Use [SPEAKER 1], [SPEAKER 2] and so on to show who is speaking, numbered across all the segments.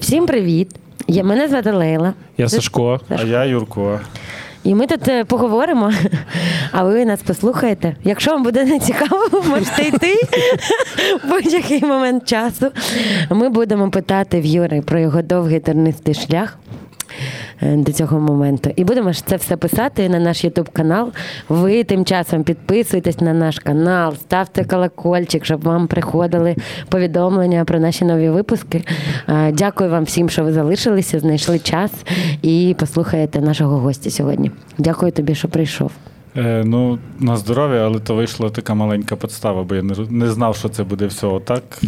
[SPEAKER 1] Всім привіт! Я мене звати Лейла.
[SPEAKER 2] Я Сашко.
[SPEAKER 3] А я Юрко.
[SPEAKER 1] І ми тут е, поговоримо, а ви нас послухаєте. Якщо вам буде не цікаво, можете йти в будь-який момент часу. Ми будемо питати в Юри про його довгий тернистий шлях. Е, до цього моменту. І будемо ж це все писати на наш Ютуб канал. Ви тим часом підписуйтесь на наш канал, ставте колокольчик, щоб вам приходили повідомлення про наші нові випуски. Е, дякую вам всім, що ви залишилися, знайшли час і послухаєте нашого гостя сьогодні. Дякую тобі, що прийшов.
[SPEAKER 3] Е, Ну, на здоров'я, але то вийшла така маленька подстава, бо я не, не знав, що це буде все отак.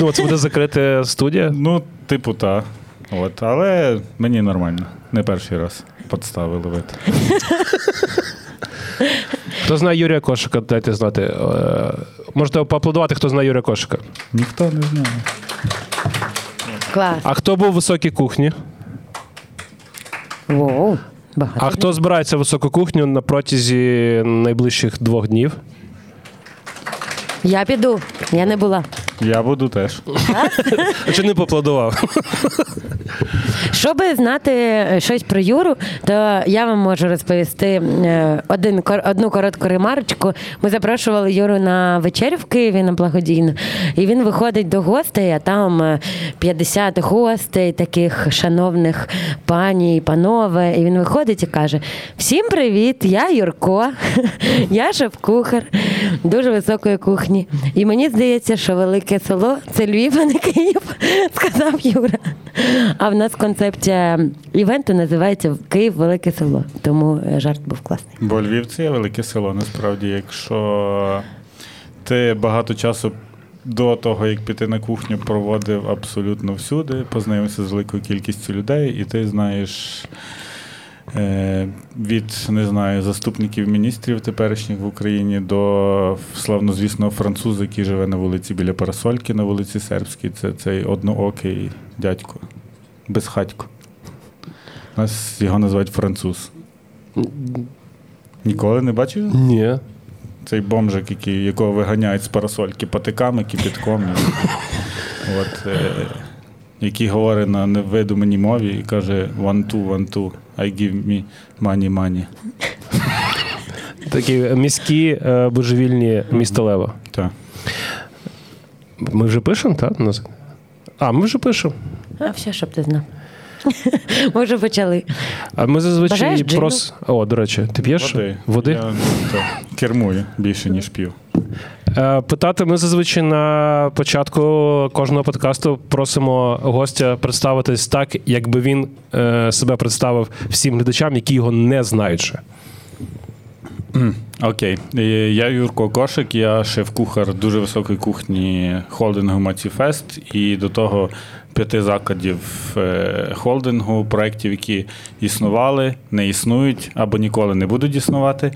[SPEAKER 2] Ну, це буде закрита студія.
[SPEAKER 3] Ну, типу, так. От, але мені нормально. Не перший раз подстави ловити.
[SPEAKER 2] Хто знає Юрія Кошика, дайте знати. Е, Можете поаплодувати, хто знає Юрія Кошика.
[SPEAKER 3] Ніхто не знає.
[SPEAKER 1] Клас.
[SPEAKER 2] А хто був в високій кухні?
[SPEAKER 1] Воу. Багато.
[SPEAKER 2] А хто збирається в високу кухню на протязі найближчих двох днів?
[SPEAKER 1] Я піду, я не була.
[SPEAKER 3] Я буду теж.
[SPEAKER 2] А Чи не поаплодував?
[SPEAKER 1] Щоб знати е, щось про Юру, то я вам можу розповісти е, один одну коротку ремарочку. Ми запрошували Юру на вечерю в Києві на благодійну, і він виходить до гостей, а там е, 50 гостей, таких шановних пані і панове. І він виходить і каже: Всім привіт! Я Юрко, я шеф-кухар дуже високої кухні. І мені здається, що велике село це Львів, а не Київ, сказав Юра. А в нас концепція івенту називається Київ Велике село. Тому е, жарт був класний.
[SPEAKER 3] Бо Львів це є велике село, насправді, якщо ти багато часу до того, як піти на кухню, проводив абсолютно всюди, познайомився з великою кількістю людей, і ти знаєш від не знаю, заступників міністрів теперішніх в Україні до славнозвісного француза, який живе на вулиці біля Парасольки, на вулиці Сербській. Це цей одноокий дядько, безхатько. Нас його називають француз. Ніколи не бачив?
[SPEAKER 2] Ні.
[SPEAKER 3] Цей бомжик, який, якого виганяють з парасольки патиками, кипятком. От, е, який говорить на невидуманій мові і каже one two, one two, I give me money, money.
[SPEAKER 2] Такі міські е, божевільні місто Лева.
[SPEAKER 3] Так.
[SPEAKER 2] Ми вже пишемо, так? А, ми вже пишемо.
[SPEAKER 1] А все, щоб ти знав. Ми вже почали.
[SPEAKER 2] А ми зазвичай прос. О, до речі, ти п'єш
[SPEAKER 3] Води.
[SPEAKER 2] Води?
[SPEAKER 3] Я кермую більше, ніж п'ю.
[SPEAKER 2] Е, Питати ми зазвичай на початку кожного подкасту просимо гостя представитись так, якби він е, себе представив всім глядачам, які його не знають ще.
[SPEAKER 3] Окей. Е, Я Юрко Кошик, я шеф-кухар дуже високої кухні холдингу Маціфест і до того п'яти закладів е, холдингу, проєктів, які існували, не існують або ніколи не будуть існувати.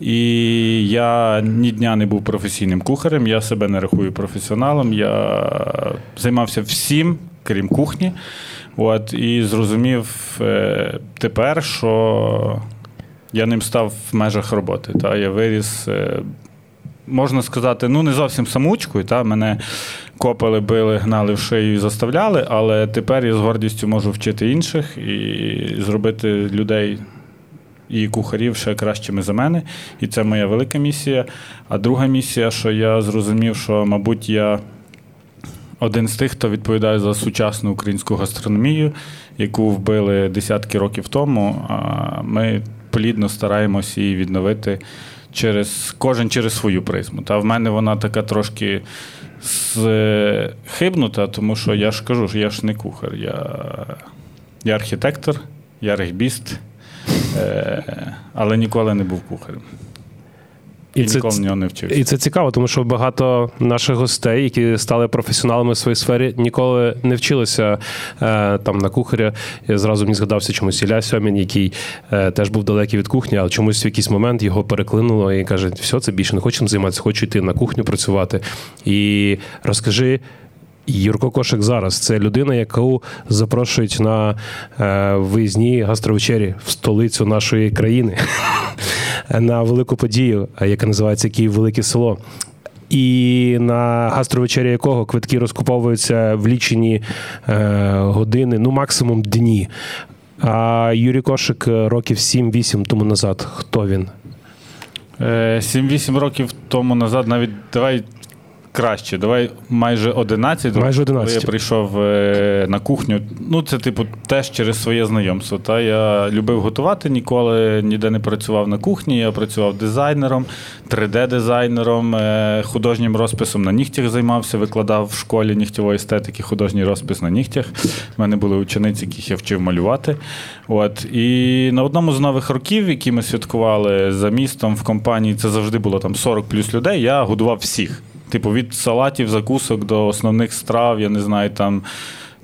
[SPEAKER 3] І я ні дня не був професійним кухарем, я себе не рахую професіоналом. Я займався всім, крім кухні. От, і зрозумів е, тепер, що я ним став в межах роботи. Та я виріс, е, можна сказати, ну не зовсім самучкою. Та мене копали, били, гнали в шию і заставляли, але тепер я з гордістю можу вчити інших і зробити людей. І кухарів ще кращими за мене, і це моя велика місія. А друга місія, що я зрозумів, що, мабуть, я один з тих, хто відповідає за сучасну українську гастрономію, яку вбили десятки років тому. Ми плідно стараємося її відновити через кожен через свою призму. Та в мене вона така трошки хибнута, тому що я ж кажу, що я ж не кухар. Я, я архітектор, я регбіст, е, але ніколи не був кухарем. І,
[SPEAKER 2] І це-
[SPEAKER 3] ніколи в нього не вчився.
[SPEAKER 2] І це цікаво, тому що багато наших гостей, які стали професіоналами в своїй сфері, ніколи не вчилися е, там на кухаря. Я зразу мені згадався чомусь Ілля Сьомін, який е, теж був далекий від кухні, але чомусь в якийсь момент його переклинуло і каже: все, це більше не хочу займатися, хочу йти на кухню працювати. І розкажи. Юрко Кошик зараз це людина, яку запрошують на е, виїзні гастровечері в столицю нашої країни на велику подію, яка називається Київ Велике Село. і на гастровечері якого квитки розкуповуються в лічені е, години, ну максимум дні. А Юрій Кошик років 7-8 тому назад. Хто він?
[SPEAKER 3] 7-8 років тому назад, навіть давай краще. Давай майже 11.
[SPEAKER 2] Майже 11.
[SPEAKER 3] Коли я прийшов е, на кухню. Ну, це, типу, теж через своє знайомство. Та Я любив готувати, ніколи ніде не працював на кухні. Я працював дизайнером, 3D-дизайнером, е, художнім розписом на нігтях займався, викладав в школі нігтєвої естетики, художній розпис на нігтях. У мене були учениці, яких я вчив малювати. От. І на одному з нових років, які ми святкували за містом в компанії, це завжди було там 40 плюс людей. Я годував всіх. Типу, від салатів, закусок до основних страв, я не знаю, там.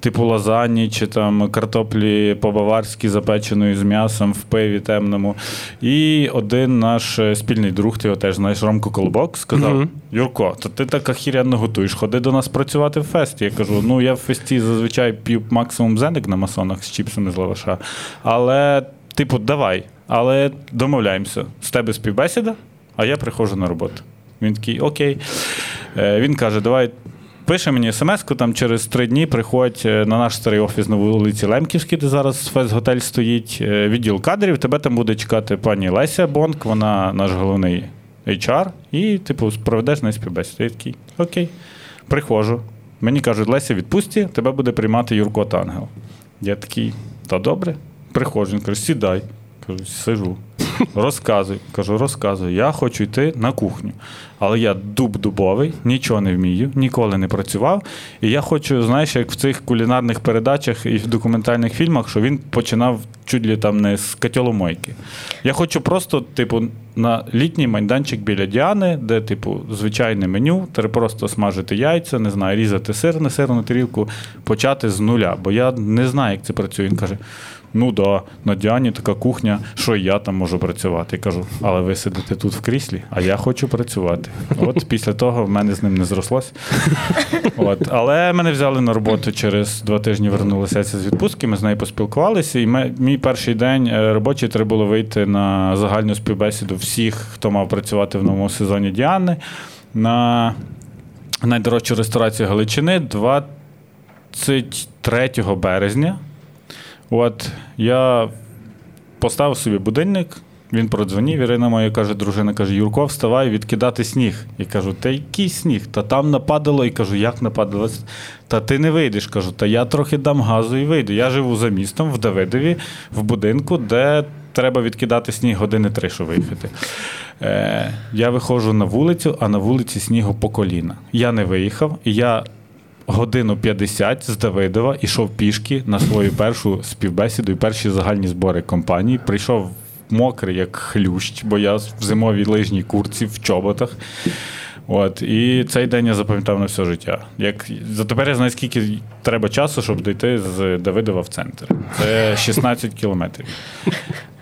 [SPEAKER 3] Типу лазані чи там картоплі по-баварськи запеченої з м'ясом в пиві темному. І один наш е, спільний друг, ти його теж знаєш, Ромко Колобок, сказав: uh Юрко, то ти так ахірянно готуєш, ходи до нас працювати в фесті. Я кажу: ну я в фесті зазвичай п'ю максимум зеник на масонах з чіпсами з лаваша. Але, типу, давай. Але домовляємося, з тебе співбесіда, а я приходжу на роботу. Він такий, окей. Е, він каже, давай. Пише мені смс-ку, там через три дні приходь е, на наш старий офіс на вулиці Лемківській, де зараз фест-готель стоїть. Е, відділ кадрів. Тебе там буде чекати пані Леся Бонк, вона наш головний HR, і, типу, проведеш на співбесіду. Я такий, окей. Приходжу. Мені кажуть, Леся, відпусті, тебе буде приймати Юрко Тангел. Я такий, та добре, приходжу. Він каже, сідай. Кажу, сижу. Розказуй. Кажу, розказуй. Я хочу йти на кухню. Але я дуб дубовий, нічого не вмію, ніколи не працював. І я хочу, знаєш, як в цих кулінарних передачах і в документальних фільмах, що він починав чуть ли там не з котеломойки. Я хочу просто, типу, на літній майданчик біля Діани, де, типу, звичайне меню, просто смажити яйця, не знаю, різати сир на сирну тарілку, почати з нуля. Бо я не знаю, як це працює. Він каже: ну да, на Діані така кухня, що я там можу працювати. Я кажу, але ви сидите тут в кріслі, а я хочу працювати. От після того в мене з ним не зрослось. От. Але мене взяли на роботу через два тижні вернулася з відпустки, ми з нею поспілкувалися, і ми, мій перший день е, робочий треба було вийти на загальну співбесіду всіх, хто мав працювати в новому сезоні Діани. На найдорожчу ресторацію Галичини 23 березня. От я поставив собі будильник, він продзвонив, Ірина моя каже, дружина каже, Юрко, вставай, відкидати сніг. І кажу, та який сніг? Та там нападало, і кажу, як нападало? Та ти не вийдеш. Кажу, та я трохи дам газу і вийду. Я живу за містом в Давидові, в будинку, де треба відкидати сніг години три, щоб виїхати. Е, Я виходжу на вулицю, а на вулиці снігу по коліна. Я не виїхав, я годину 50 з Давидова ішов пішки на свою першу співбесіду і перші загальні збори компанії. Прийшов мокрий, як хлющ, бо я в зимовій лижній курці в чоботах. От, І цей день я запам'ятав на все життя. Як, за Тепер я знаю, скільки треба часу, щоб дійти з Давидова в центр. Це 16 кілометрів.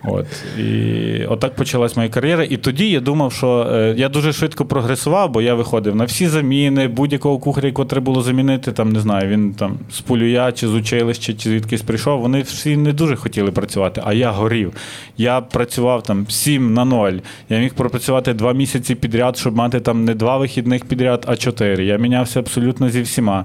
[SPEAKER 3] От і отак почалась моя кар'єра. І тоді я думав, що е, я дуже швидко прогресував, бо я виходив на всі заміни, будь-якого кухаря, якого треба було замінити. Там не знаю, він там з Пулюя чи з училища, чи звідкись прийшов. Вони всі не дуже хотіли працювати, а я горів. Я працював там 7 на 0. Я міг пропрацювати два місяці підряд, щоб мати там не два вихідних підряд, а чотири. Я мінявся абсолютно зі всіма,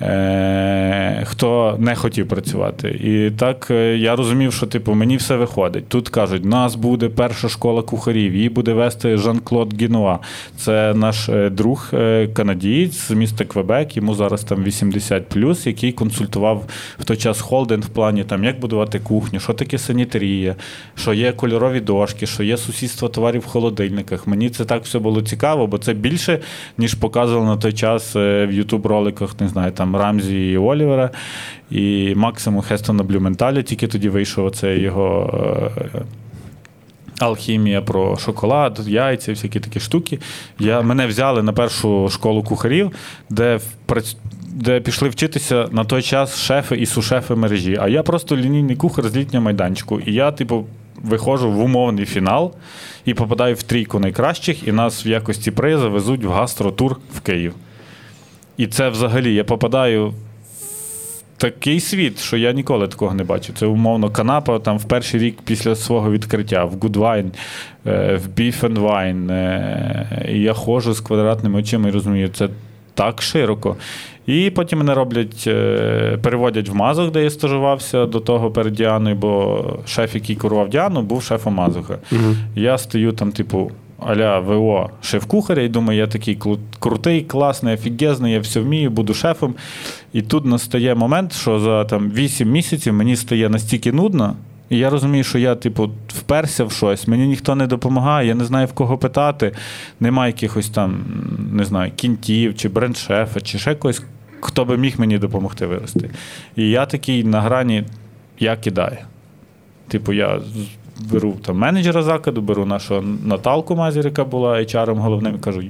[SPEAKER 3] е- хто не хотів працювати. І так е, я розумів, що типу мені все виходить. Тут кажуть, нас буде перша школа кухарів, її буде вести Жан-Клод Гінуа. Це наш е, друг е, канадієць з міста Квебек, йому зараз там 80 який консультував в той час холдинг в плані, там, як будувати кухню, що таке санітарія, що є кольорові дошки, що є сусідство товарів в холодильниках. Мені це так все було цікаво, бо це більше, ніж показували на той час е, в Ютуб-роликах, не знаю, там Рамзі і Олівера. І максимум Хестона Блюменталя, тільки тоді вийшов оце його е, алхімія про шоколад, яйця, всякі такі штуки. Я, Мене взяли на першу школу кухарів, де де пішли вчитися на той час шефи і сушефи мережі. А я просто лінійний кухар з літнього майданчику. І я, типу, виходжу в умовний фінал і попадаю в трійку найкращих, і нас в якості приза везуть в гастротур в Київ. І це взагалі я попадаю такий світ, що я ніколи такого не бачив. Це умовно канапа там в перший рік після свого відкриття, в Goodwine, е, в Beef and Wine. е, І я ходжу з квадратними очима і розумію, це так широко. І потім мене роблять, е, переводять в мазок, де я стажувався до того перед Діаною, бо шеф, який курував Діану, був шефом Мазуха. Я стою там, типу, аля ВО шеф-кухаря, і думаю, я такий крутий, класний, офігезний, я все вмію, буду шефом. І тут настає момент, що за там 8 місяців мені стає настільки нудно. І я розумію, що я, типу, вперся в щось, мені ніхто не допомагає, я не знаю в кого питати. Немає якихось там, не знаю, кінтів чи бренд-шефа, чи ще когось, хто би міг мені допомогти вирости. І я такий на грані, я кидаю. Типу, я беру там менеджера закладу, беру нашу Наталку Мазір, яка була HR головним, і кажу: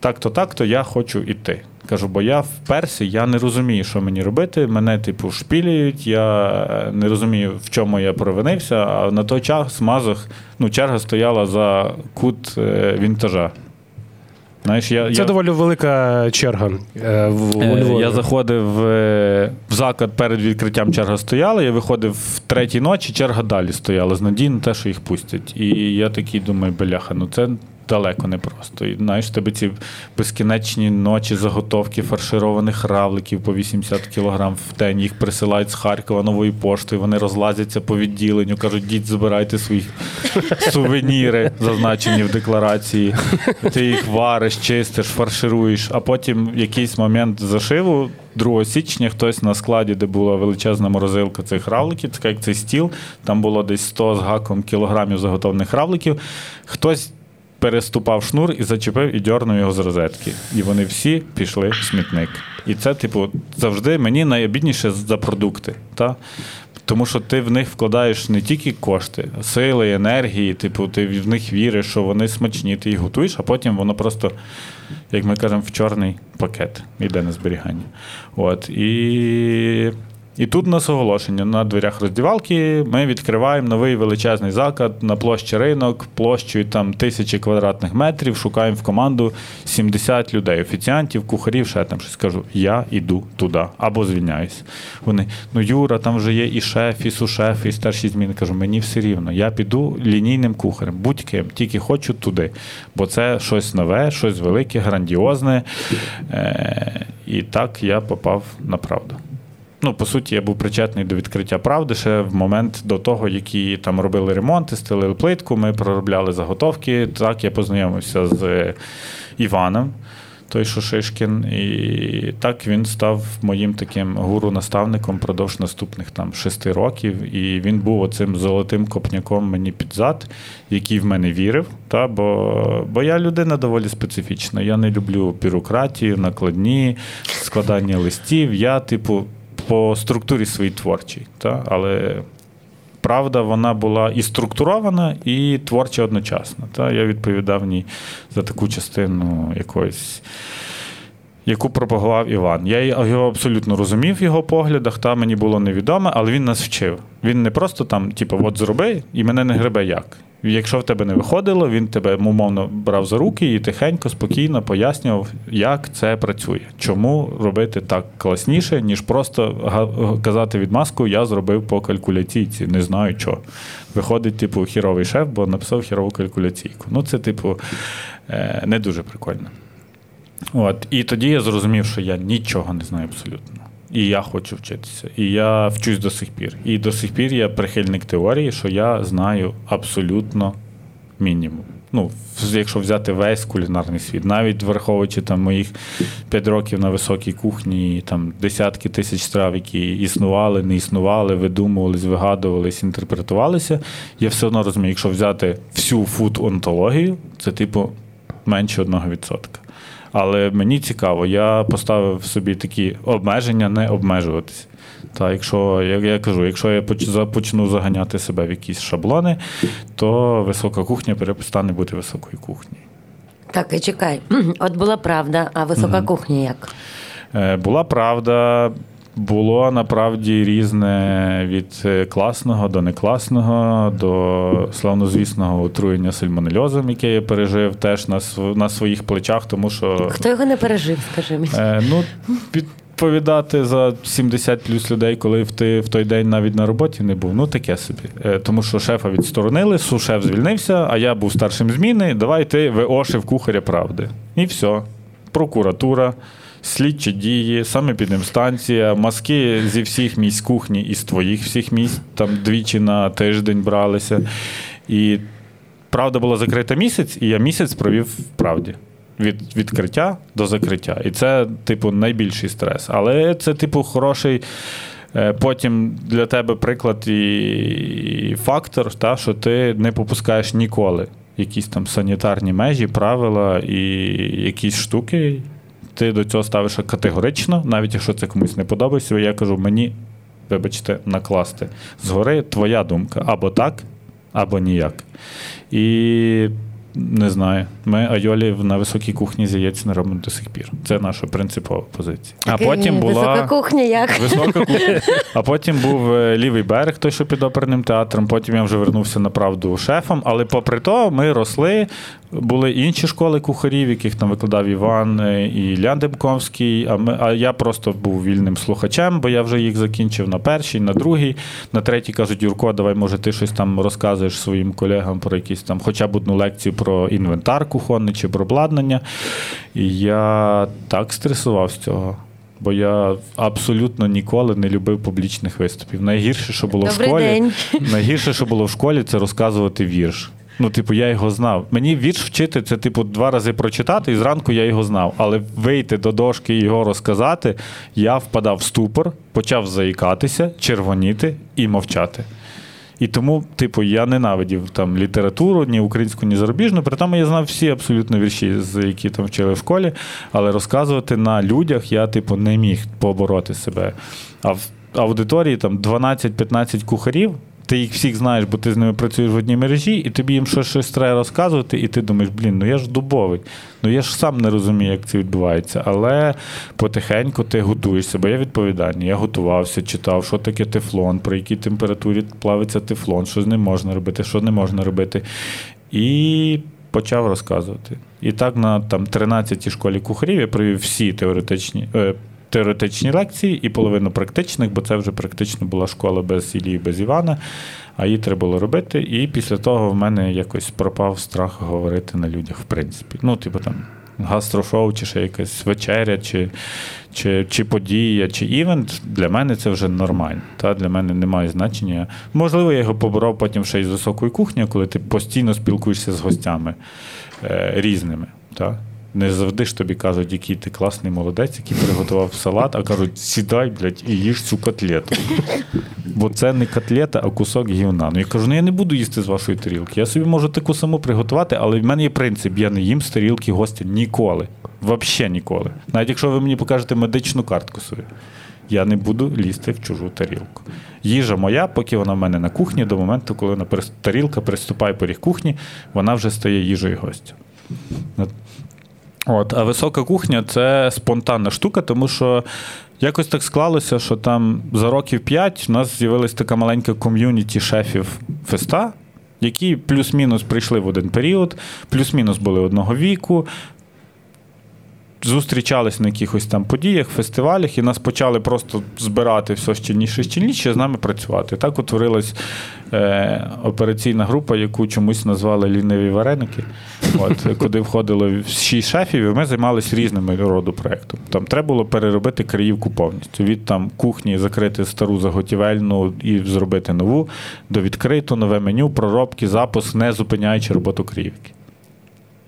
[SPEAKER 3] так-то, так-то, я хочу іти. Кажу, бо я вперся, я не розумію, що мені робити. Мене, типу, шпілюють, я не розумію, в чому я провинився. А на той час мазох, ну, черга стояла за кут е, вінтажа. Знаєш, я,
[SPEAKER 2] Це
[SPEAKER 3] я...
[SPEAKER 2] доволі велика черга е, в
[SPEAKER 3] Е. Я заходив е, в заклад перед відкриттям черга стояла. Я виходив в третій ночі, черга далі стояла з надії на те, що їх пустять. І я такий думаю, бляха, ну це далеко не просто. І знаєш, тебе ці безкінечні ночі заготовки фаршированих равликів по 80 кг в день. Їх присилають з Харкова новою поштою. Вони розлазяться по відділенню, кажуть, діть, забирайте свої сувеніри, зазначені в декларації. Ти їх вариш, чистиш, фаршируєш, а потім в якийсь момент зашиву. 2 січня хтось на складі, де була величезна морозилка цих равликів, така як цей стіл, там було десь 100 з гаком кілограмів заготовлених равликів. Хтось переступав шнур і зачепив і дьорнув його з розетки. І вони всі пішли в смітник. І це, типу, завжди мені найобідніше за продукти. Та? Тому що ти в них вкладаєш не тільки кошти, сили, енергії, типу, ти в них віриш, що вони смачні, ти їх готуєш, а потім воно просто, як ми кажемо, в чорний пакет йде на зберігання. От. І, і тут у нас оголошення на дверях роздівалки. Ми відкриваємо новий величезний заклад на площі ринок, площею там тисячі квадратних метрів. Шукаємо в команду 70 людей, офіціантів, кухарів, ще там щось кажу. Я йду туди або звільняюсь. Вони, ну Юра, там вже є і шеф, і сушеф, і старші зміни. Кажу, мені все рівно. Я піду лінійним кухарем, будь-ким, тільки хочу туди. Бо це щось нове, щось велике, грандіозне. Е- і так я попав на правду. Ну, по суті, я був причетний до відкриття правди ще в момент до того, які там робили ремонти, стелили плитку, ми проробляли заготовки. Так, я познайомився з Іваном, той Шушишкін, і так він став моїм таким гуру-наставником продовж наступних там шести років. І він був оцим золотим копняком мені під зад, який в мене вірив. Та, бо, бо я людина доволі специфічна. Я не люблю бюрократію, накладні, складання листів. Я, типу, по структурі своїй творчій. Та? Але правда, вона була і структурована, і творча одночасно. Та? Я відповідав ній за таку частину якоїсь. Яку пропагував Іван. Я його абсолютно розумів в його поглядах, та мені було невідоме, але він нас вчив. Він не просто там, типу, от зроби, і мене не гребе як. Якщо в тебе не виходило, він тебе умовно брав за руки і тихенько, спокійно пояснював, як це працює. Чому робити так класніше, ніж просто казати відмазку, я зробив по калькуляційці, не знаю що. Виходить, типу, хіровий шеф, бо написав хірову калькуляційку. Ну, це, типу, е, не дуже прикольно. От. І тоді я зрозумів, що я нічого не знаю абсолютно. І я хочу вчитися. І я вчусь до сих пір. І до сих пір я прихильник теорії, що я знаю абсолютно мінімум. Ну, якщо взяти весь кулінарний світ, навіть враховуючи там моїх 5 років на високій кухні, там десятки тисяч страв, які існували, не існували, видумувались, вигадувались, інтерпретувалися, я все одно розумію, якщо взяти всю фуд-онтологію, це типу менше 1%. Але мені цікаво, я поставив собі такі обмеження не обмежуватися. Та якщо як я кажу, якщо я почну заганяти себе в якісь шаблони, то висока кухня перестане бути високою кухнею.
[SPEAKER 1] Так, і чекай. От була правда, а висока кухня як?
[SPEAKER 3] Е, Була правда, було направді різне від е, класного до некласного, до славнозвісного отруєння сальмонельозом, яке я пережив теж на, на своїх плечах, тому що
[SPEAKER 1] Хто його не пережив, скажи мені?
[SPEAKER 3] Е, ну, відповідати за 70 плюс людей, коли ти в той день навіть на роботі не був. Ну таке собі. Е, тому що шефа відсторонили, сушеф звільнився, а я був старшим зміни. Давай ти виошив кухаря правди. І все. Прокуратура. Слідчі дії, саме під ним станція, маски зі всіх місць кухні і з твоїх всіх місць, там двічі на тиждень бралися. І правда була закрита місяць, і я місяць провів в правді. Від відкриття до закриття. І це, типу, найбільший стрес. Але це, типу, хороший. Е, потім для тебе приклад і фактор, та, що ти не попускаєш ніколи якісь там санітарні межі, правила і якісь штуки. Ти до цього ставиш категорично, навіть якщо це комусь не подобається, я кажу, мені, вибачте, накласти. Згори твоя думка або так, або ніяк. І не знаю. Ми айолі на високій кухні з яєць не робимо до сих пір. Це наша принципова позиція.
[SPEAKER 1] А потім була висока кухня як?
[SPEAKER 3] Висока кухня. А потім був е, лівий берег, той, що під оперним театром. Потім я вже вернувся на правду шефом. Але попри то, ми росли. Були інші школи кухарів, яких там викладав Іван е, і Лян Демковський. А ми, а я просто був вільним слухачем, бо я вже їх закінчив на першій, на другій, на третій кажуть, Юрко, давай, може, ти щось там розказуєш своїм колегам про якісь там, хоча б одну лекцію про інвентар кухонний чи про обладнання. І я так стресував з цього. Бо я абсолютно ніколи не любив публічних виступів. Найгірше, що було
[SPEAKER 1] Добрий
[SPEAKER 3] в школі,
[SPEAKER 1] день.
[SPEAKER 3] найгірше, що було в школі, це розказувати вірш. Ну, типу, я його знав. Мені вірш вчити це, типу, два рази прочитати, і зранку я його знав. Але вийти до дошки і його розказати, я впадав в ступор, почав заїкатися, червоніти і мовчати. І тому, типу, я ненавидів там літературу, ні українську, ні зарубіжну. При тому я знав всі абсолютно вірші, які там вчили в школі, але розказувати на людях я, типу, не міг побороти себе. А в аудиторії там 12-15 кухарів ти їх всіх знаєш, бо ти з ними працюєш в одній мережі, і тобі їм щось щось треба розказувати, і ти думаєш, блін, ну я ж дубовий, ну я ж сам не розумію, як це відбувається. Але потихеньку ти готуєшся, бо я відповідальний. Я готувався, читав, що таке тефлон, при якій температурі плавиться тефлон, що з ним можна робити, що не можна робити. І почав розказувати. І так на там 13-й школі кухарів я провів всі теоретичні. Теоретичні лекції і половину практичних, бо це вже практично була школа без Ілії, без Івана, а її треба було робити. І після того в мене якось пропав страх говорити на людях, в принципі. Ну, типу там. Гастрошоу, чи ще якась вечеря, чи чи, чи подія, чи івент, для мене це вже нормально. Та? Для мене немає значення. Можливо, я його поборов потім ще із високої кухні, коли ти постійно спілкуєшся з гостями е, різними. Та? Не завжди ж тобі кажуть, який ти класний молодець, який приготував салат, а кажуть, сідай, блядь, і їж цю котлету. Бо це не котлета, а кусок гівна. Ну я кажу, ну я не буду їсти з вашої тарілки. Я собі можу таку саму приготувати, але в мене є принцип, я не їм з тарілки гостя ніколи. Взагалі ніколи. Навіть якщо ви мені покажете медичну картку свою. Я не буду лізти в чужу тарілку. Їжа моя, поки вона в мене на кухні, до моменту, коли тарілка приступає поріг кухні, вона вже стає їжею гостя. От, А висока кухня це спонтанна штука, тому що якось так склалося, що там за років п'ять у нас з'явилася така маленька ком'юніті шефів феста, які плюс-мінус прийшли в один період, плюс-мінус були одного віку, зустрічались на якихось там подіях, фестивалях, і нас почали просто збирати все щільніше, щільніше, з нами працювати. Так утворилась е, операційна група, яку чомусь назвали ліниві вареники, от, куди входило шість шефів, і ми займалися різними роду проєктом. Там треба було переробити Криївку повністю. Від там кухні закрити стару заготівельну і зробити нову, до відкриту, нове меню, проробки, запуск, не зупиняючи роботу Криївки.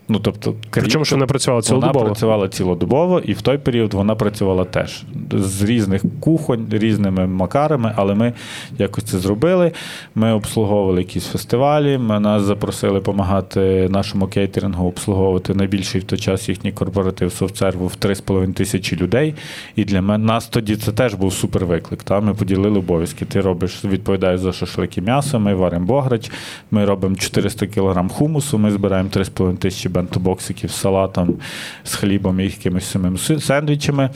[SPEAKER 3] Ну, тобто,
[SPEAKER 2] Причому що вона працювала цілодобово?
[SPEAKER 3] Вона працювала цілодобово, і в той період вона працювала теж з різних кухонь, різними макарами, але ми якось це зробили. Ми обслуговували якісь фестивалі. Ми нас запросили допомагати нашому кейтерингу обслуговувати найбільший в той час їхній корпоратив софтсерву в 3,5 тисячі людей. І для мене нас тоді це теж був супер виклик. Та? Ми поділили обов'язки. Ти робиш, відповідаєш за шашлики м'ясо, ми варимо бограч, ми робимо 400 кг хумусу, ми збираємо 3,5 тисячі бентобоксиків з салатом, з хлібом і якимись самим сендвічами.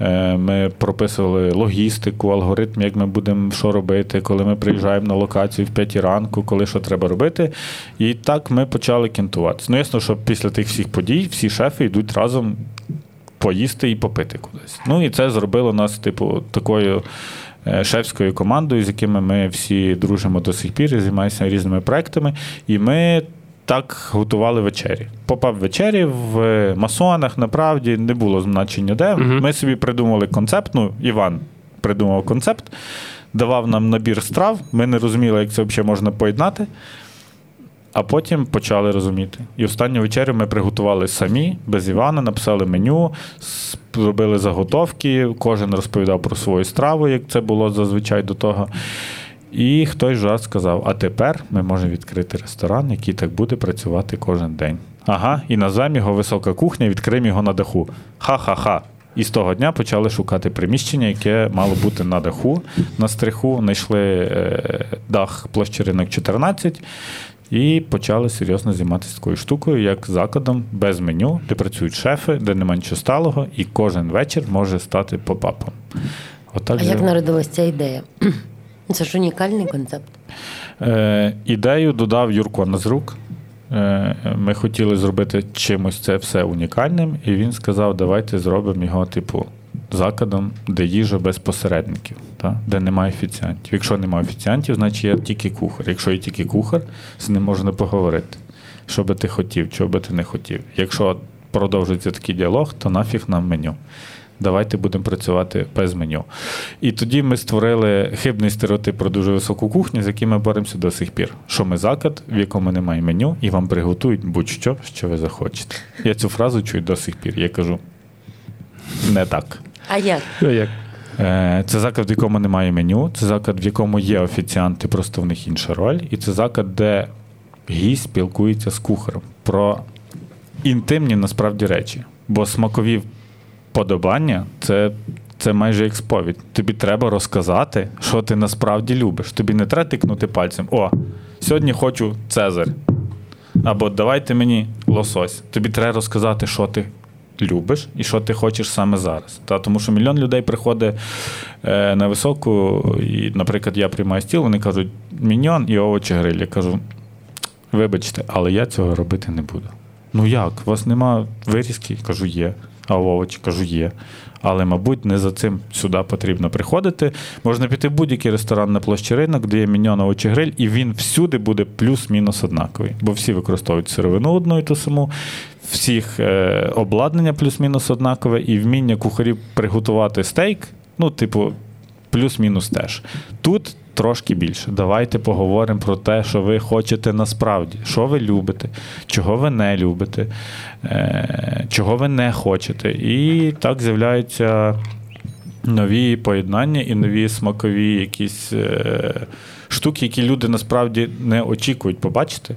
[SPEAKER 3] Е, ми прописували логістику, алгоритм, як ми будемо що робити, коли ми приїжджаємо на локацію в п'ятій ранку, коли що треба робити. І так ми почали кінтуватися. Ну, ясно, що після тих всіх подій всі шефи йдуть разом поїсти і попити кудись. Ну і це зробило нас, типу, такою. Е, шефською командою, з якими ми всі дружимо до сих пір і займаємося різними проектами. І ми так готували вечері. Попав вечері в масонах, направді не було значення де.
[SPEAKER 2] Мгм.
[SPEAKER 3] Ми собі придумали концепт. Ну, Іван придумав концепт, давав нам набір страв. Ми не розуміли, як це взагалі можна поєднати. А потім почали розуміти. І останню вечерю ми приготували самі, без Івана, написали меню, зробили заготовки, кожен розповідав про свою страву, як це було зазвичай до того. І хтось раз сказав: а тепер ми можемо відкрити ресторан, який так буде працювати кожен день. Ага, і назвемо його висока кухня, відкриємо його на даху. Ха-ха-ха. І з того дня почали шукати приміщення, яке мало бути на даху, на стриху. Знайшли е, дах площі ринок 14 і почали серйозно займатися такою штукою, як закладом без меню, де працюють шефи, де немає нічого сталого, і кожен вечір може стати попапом. Отак
[SPEAKER 1] А як народилась ця ідея? Це ж унікальний концепт.
[SPEAKER 3] Е, ідею додав Юрко Назрук. Е, ми хотіли зробити чимось це все унікальним, і він сказав: давайте зробимо його, типу, закладом, де їжа без посередників, та? де немає офіціантів. Якщо немає офіціантів, значить є тільки кухар. Якщо є тільки кухар, з ним можна поговорити. Що би ти хотів, чого би ти не хотів. Якщо продовжується такий діалог, то нафіг нам меню. Давайте будемо працювати без меню. І тоді ми створили хибний стереотип про дуже високу кухню, з яким ми боремося до сих пір. Що ми заклад, в якому немає меню, і вам приготують будь-що, що ви захочете. Я цю фразу чую до сих пір. Я кажу: не так.
[SPEAKER 1] А як?
[SPEAKER 2] Ну, як?
[SPEAKER 3] Е, Це заклад, в якому немає меню, це заклад, в якому є офіціанти, просто в них інша роль. І це заклад, де гість спілкується з кухарем про інтимні насправді речі. Бо смакові подобання це, це майже як сповідь. Тобі треба розказати, що ти насправді любиш. Тобі не треба тикнути пальцем. О, сьогодні хочу Цезарь. Або давайте мені лосось. Тобі треба розказати, що ти любиш і що ти хочеш саме зараз. Та, тому що мільйон людей приходить е, на високу, і, наприклад, я приймаю стіл, вони кажуть, міньйон і овочі гриль. Я кажу, вибачте, але я цього робити не буду. Ну як? У вас нема вирізки? Кажу, є. А овочі кажу, є. Але, мабуть, не за цим сюди потрібно приходити. Можна піти в будь-який ресторан на площі ринок, де є міньон овочі гриль, і він всюди буде плюс-мінус однаковий. Бо всі використовують сировину одну і ту саму, всіх е, обладнання плюс-мінус однакове, і вміння кухарів приготувати стейк, ну, типу, плюс-мінус теж. Тут трошки більше. Давайте поговоримо про те, що ви хочете насправді, що ви любите, чого ви не любите, е, чого ви не хочете. І так з'являються нові поєднання і нові смакові якісь е, штуки, які люди насправді не очікують побачити.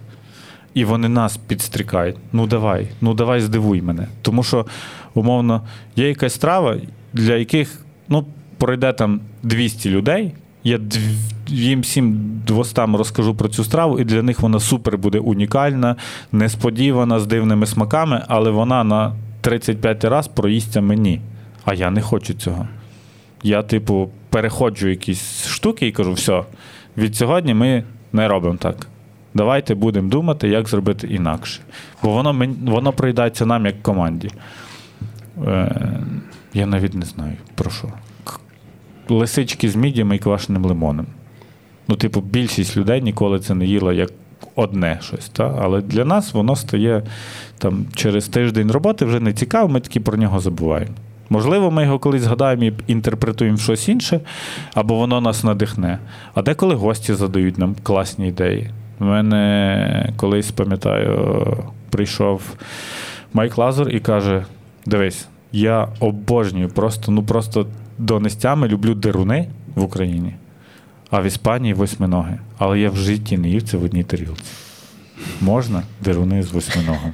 [SPEAKER 3] І вони нас підстрікають. Ну давай, ну давай здивуй мене. Тому що, умовно, є якась страва, для яких ну, пройде там 200 людей. Я їм всім двостам розкажу про цю страву, і для них вона супер буде унікальна, несподівана, з дивними смаками, але вона на 35 раз проїсться мені. А я не хочу цього. Я, типу, переходжу якісь штуки і кажу: все, від сьогодні ми не робимо так. Давайте будемо думати, як зробити інакше. Бо воно, воно прийдеться нам як команді. Е, я навіть не знаю про що. Лисички з мідіями і квашеним лимоном. Ну, типу, більшість людей ніколи це не їла як одне щось. Та? Але для нас воно стає там, через тиждень роботи вже не цікаво, ми таки про нього забуваємо. Можливо, ми його колись згадаємо і інтерпретуємо в щось інше, або воно нас надихне. А деколи гості задають нам класні ідеї. У мене колись, пам'ятаю, прийшов Майк Лазар і каже: Дивись, я обожнюю просто, ну просто до нестями люблю деруни в Україні, а в Іспанії восьминоги. Але я в житті не їв це в одній тарілці. Можна деруни з восьминогом?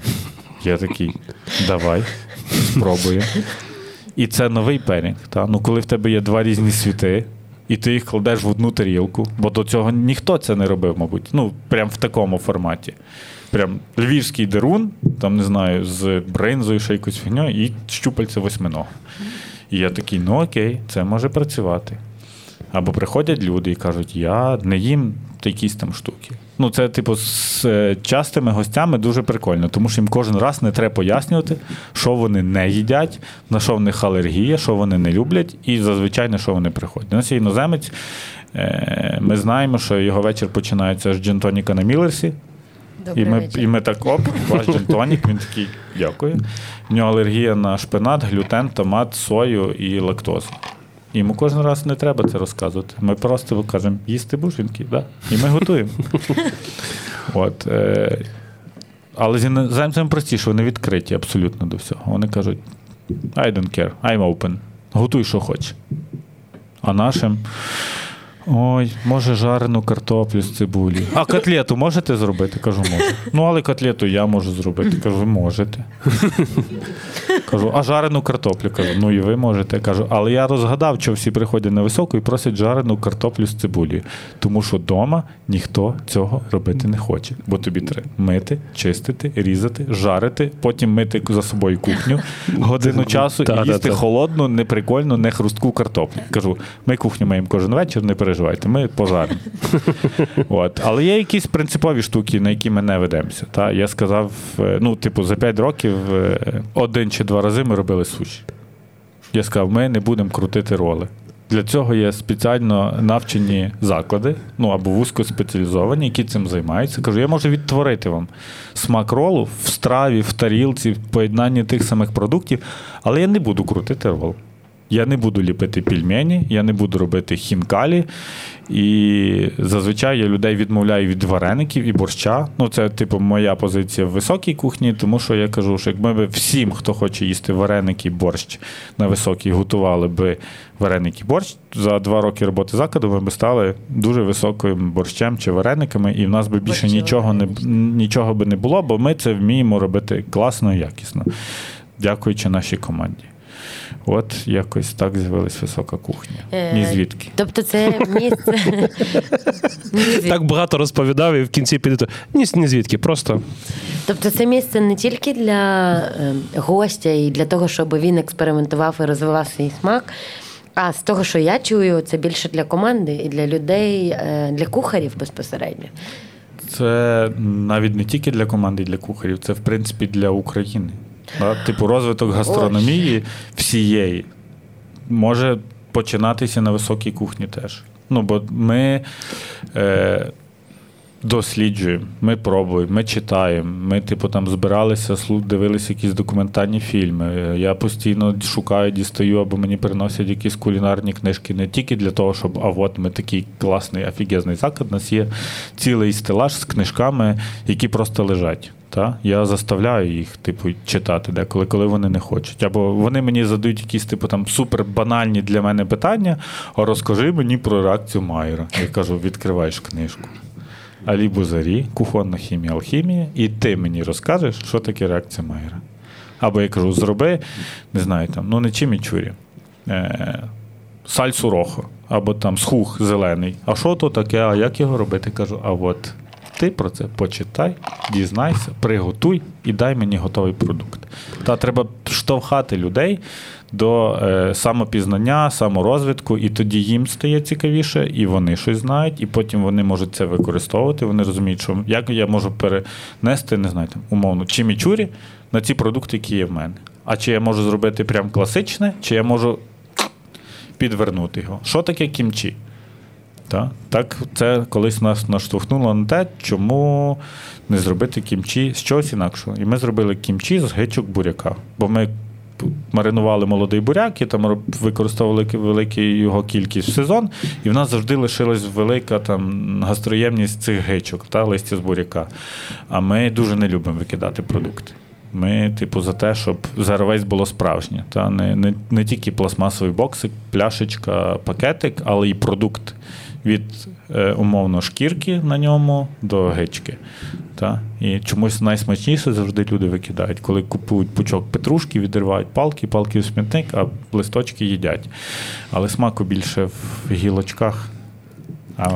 [SPEAKER 3] Я такий, давай, спробую. І це новий пенінг. Та? Ну, коли в тебе є два різні світи, і ти їх кладеш в одну тарілку, бо до цього ніхто це не робив, мабуть. Ну, прям в такому форматі. Прям львівський дерун, там не знаю, з бринзою, ще якусь фігньою, і щупальце восьминого. І я такий, ну окей, це може працювати. Або приходять люди і кажуть, я не їм якісь там штуки. Ну, це, типу, з е, частими гостями дуже прикольно, тому що їм кожен раз не треба пояснювати, що вони не їдять, на що в них алергія, що вони не люблять, і зазвичай на що вони приходять. У нас є іноземець. е, Ми знаємо, що його вечір починається з джентоніка на Мілерсі. І ми, і ми так оп, ваш джентонік, він такий, дякую. В нього алергія на шпинат, глютен, томат, сою і лактозу. Йому кожен раз не треба це розказувати. Ми просто кажемо, їсти такий, да. І ми готуємо. От, е, але з іноземцями простіше, вони відкриті абсолютно до всього. Вони кажуть: I don't care, I'm open. Готуй, що хочеш. А нашим. Ой, може, жарену картоплю з цибулі. А котлету можете зробити? Кажу, можу. Ну, але котлету я можу зробити. Кажу, можете. Кажу, а жарену картоплю. Кажу, ну і ви можете. Кажу, але я розгадав, що всі приходять на високу і просять жарену картоплю з цибулею. Тому що вдома ніхто цього робити не хоче. Бо тобі треба мити, чистити, різати, жарити, потім мити за собою кухню годину часу і їсти холодну, неприкольну, не хрустку картоплю. Кажу, ми кухню маємо кожен вечір, не переживайте, ми пожаримо. От. Але є якісь принципові штуки, на які ми не ведемося. Та? Я сказав, е, ну, типу, за 5 років е, один чи два рази ми робили суші. Я сказав, ми не будемо крутити роли. Для цього є спеціально навчені заклади, ну або вузькоспеціалізовані, які цим займаються. Кажу, я можу відтворити вам смак ролу в страві, в тарілці, в поєднанні тих самих продуктів, але я не буду крутити рол. Я не буду ліпити пільмені, я не буду робити хінкалі. І зазвичай я людей відмовляю від вареників і борща. Ну, це, типу, моя позиція в високій кухні, тому що я кажу, що якби ми всім, хто хоче їсти вареники і борщ на високій, готували би вареники і борщ, за два роки роботи закладу ми б стали дуже високим борщем чи варениками, і в нас би більше нічого не, нічого би не було, бо ми це вміємо робити класно і якісно, дякуючи нашій команді. От якось так з'явилась висока кухня. Ні
[SPEAKER 1] Е,
[SPEAKER 3] звідки.
[SPEAKER 1] Тобто це місце.
[SPEAKER 2] Так багато розповідав, і в кінці піде. Ні, ні звідки, просто
[SPEAKER 1] Тобто це місце не тільки для е, гостя і для того, щоб він експериментував і розвивав свій смак. А з того, що я чую, це більше для команди і для людей, е, для кухарів безпосередньо.
[SPEAKER 3] Це навіть не тільки для команди, і для кухарів, це в принципі для України. Да? Типу, розвиток гастрономії всієї може починатися на високій кухні теж. Ну, бо ми е, досліджуємо, ми пробуємо, ми читаємо. Ми, типу, там збиралися, дивилися якісь документальні фільми. Я постійно шукаю, дістаю, або мені приносять якісь кулінарні книжки не тільки для того, щоб а от ми такий класний, офігезний заклад. У нас є цілий стелаж з книжками, які просто лежать. Та? Я заставляю їх, типу, читати деколи, коли вони не хочуть. Або вони мені задають якісь, типу, там супер банальні для мене питання, а розкажи мені про реакцію Майера. Я кажу, відкриваєш книжку. Алі Бузарі, кухонна хімія, алхімія, і ти мені розкажеш, що таке реакція Майера. Або я кажу, зроби, не знаю, там, ну не чимічурі, е, сальсу рохо, або там схух зелений. А що то таке? А як його робити? Кажу, а от ти про це почитай, дізнайся, приготуй і дай мені готовий продукт. Та треба штовхати людей до е, самопізнання, саморозвитку, і тоді їм стає цікавіше, і вони щось знають, і потім вони можуть це використовувати. Вони розуміють, що як я можу перенести, не знаю, там, умовно, чимічурі на ці продукти, які є в мене. А чи я можу зробити прям класичне, чи я можу підвернути його. Що таке кімчі? Так, так це колись нас наштовхнуло на те, чому не зробити кімчі з чогось інакшого. І ми зробили кімчі з гичок буряка. Бо ми маринували молодий буряк і там використовували велику його кількість в сезон, і в нас завжди лишилась велика там гастроємність цих гичок та листя з буряка. А ми дуже не любимо викидати продукти. Ми, типу, за те, щоб зарвесь було справжнє. Та не, не, не тільки пластмасовий боксик, пляшечка, пакетик, але й продукт від е, умовно шкірки на ньому до гички. Та? І чомусь найсмачніше завжди люди викидають, коли купують пучок петрушки, відривають палки, палки в смітник, а листочки їдять. Але смаку більше в гілочках. А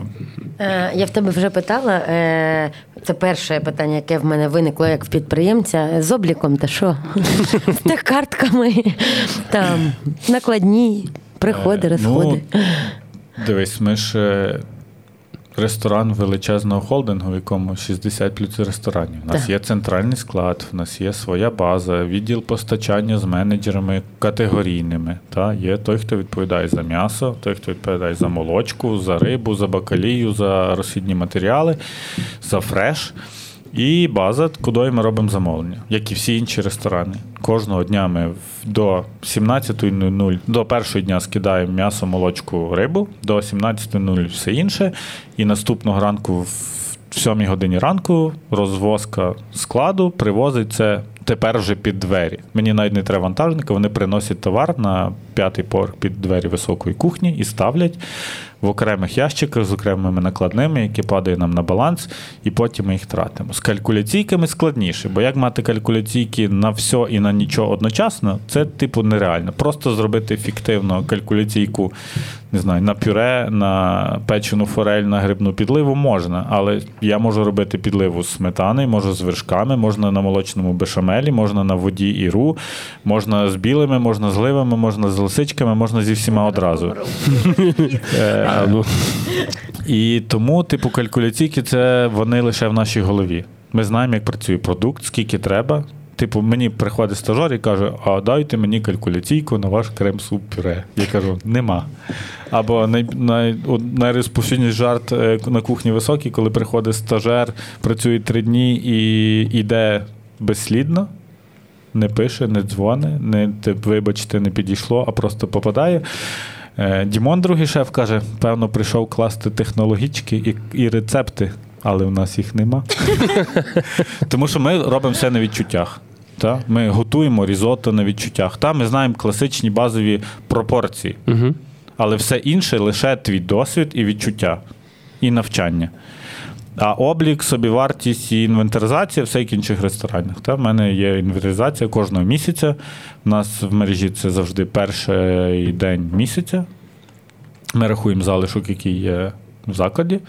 [SPEAKER 1] Е, Я в тебе вже питала. е, Це перше питання, яке в мене виникло як в підприємця. З обліком та що? З тих картками, там, накладні, приходи,
[SPEAKER 3] Е,
[SPEAKER 1] розходи.
[SPEAKER 3] Ну, дивись, ми ж ресторан величезного холдингу, в якому 60 плюс ресторанів. У нас
[SPEAKER 1] Так.
[SPEAKER 3] є центральний склад, у нас є своя база, відділ постачання з менеджерами категорійними. Та? Є той, хто відповідає за м'ясо, той, хто відповідає за молочку, за рибу, за бакалію, за розхідні матеріали, за фреш. І база, куди ми робимо замовлення, як і всі інші ресторани. Кожного дня ми до 17.00, до першого дня скидаємо м'ясо, молочку, рибу, до 17.00 все інше. І наступного ранку в 7 годині ранку розвозка складу привозить це тепер вже під двері. Мені навіть не треба вантажника, вони приносять товар на п'ятий поверх під двері високої кухні і ставлять в окремих ящиках з окремими накладними, які падають нам на баланс, і потім ми їх тратимо. З калькуляційками складніше, бо як мати калькуляційки на все і на нічого одночасно, це типу нереально. Просто зробити фіктивно калькуляційку, не знаю, на пюре, на печену форель, на грибну підливу можна, але я можу робити підливу з сметани, можу з вершками, можна на молочному бешамелі, можна на воді іру, можна з білими, можна з ливами, можна з лисичками, можна зі всіма одразу. Е,
[SPEAKER 2] А, ну,
[SPEAKER 3] І тому, типу, калькуляційки це вони лише в нашій голові. Ми знаємо, як працює продукт, скільки треба. Типу, мені приходить стажер і каже: а дайте мені калькуляційку на ваш крем-суп пюре. Я кажу, нема. Або най, най, найрозповсюдніший жарт е, на кухні високий, коли приходить стажер, працює три дні і йде безслідно. Не пише, не дзвони, не вибачте, не підійшло, а просто попадає. Е, Дімон, другий шеф, каже: певно, прийшов класти технологічки і, і рецепти, але в нас їх нема. Тому що ми робимо все на відчуттях. Та? Ми готуємо різотто на відчуттях. Та? Ми знаємо класичні базові пропорції.
[SPEAKER 2] угу.
[SPEAKER 3] Але все інше лише твій досвід і відчуття, і навчання. А облік, собівартість і інвентаризація все як інших ресторанах. Та? В мене є інвентаризація кожного місяця. У нас в мережі це завжди перший день місяця. Ми рахуємо залишок, який є в закладі.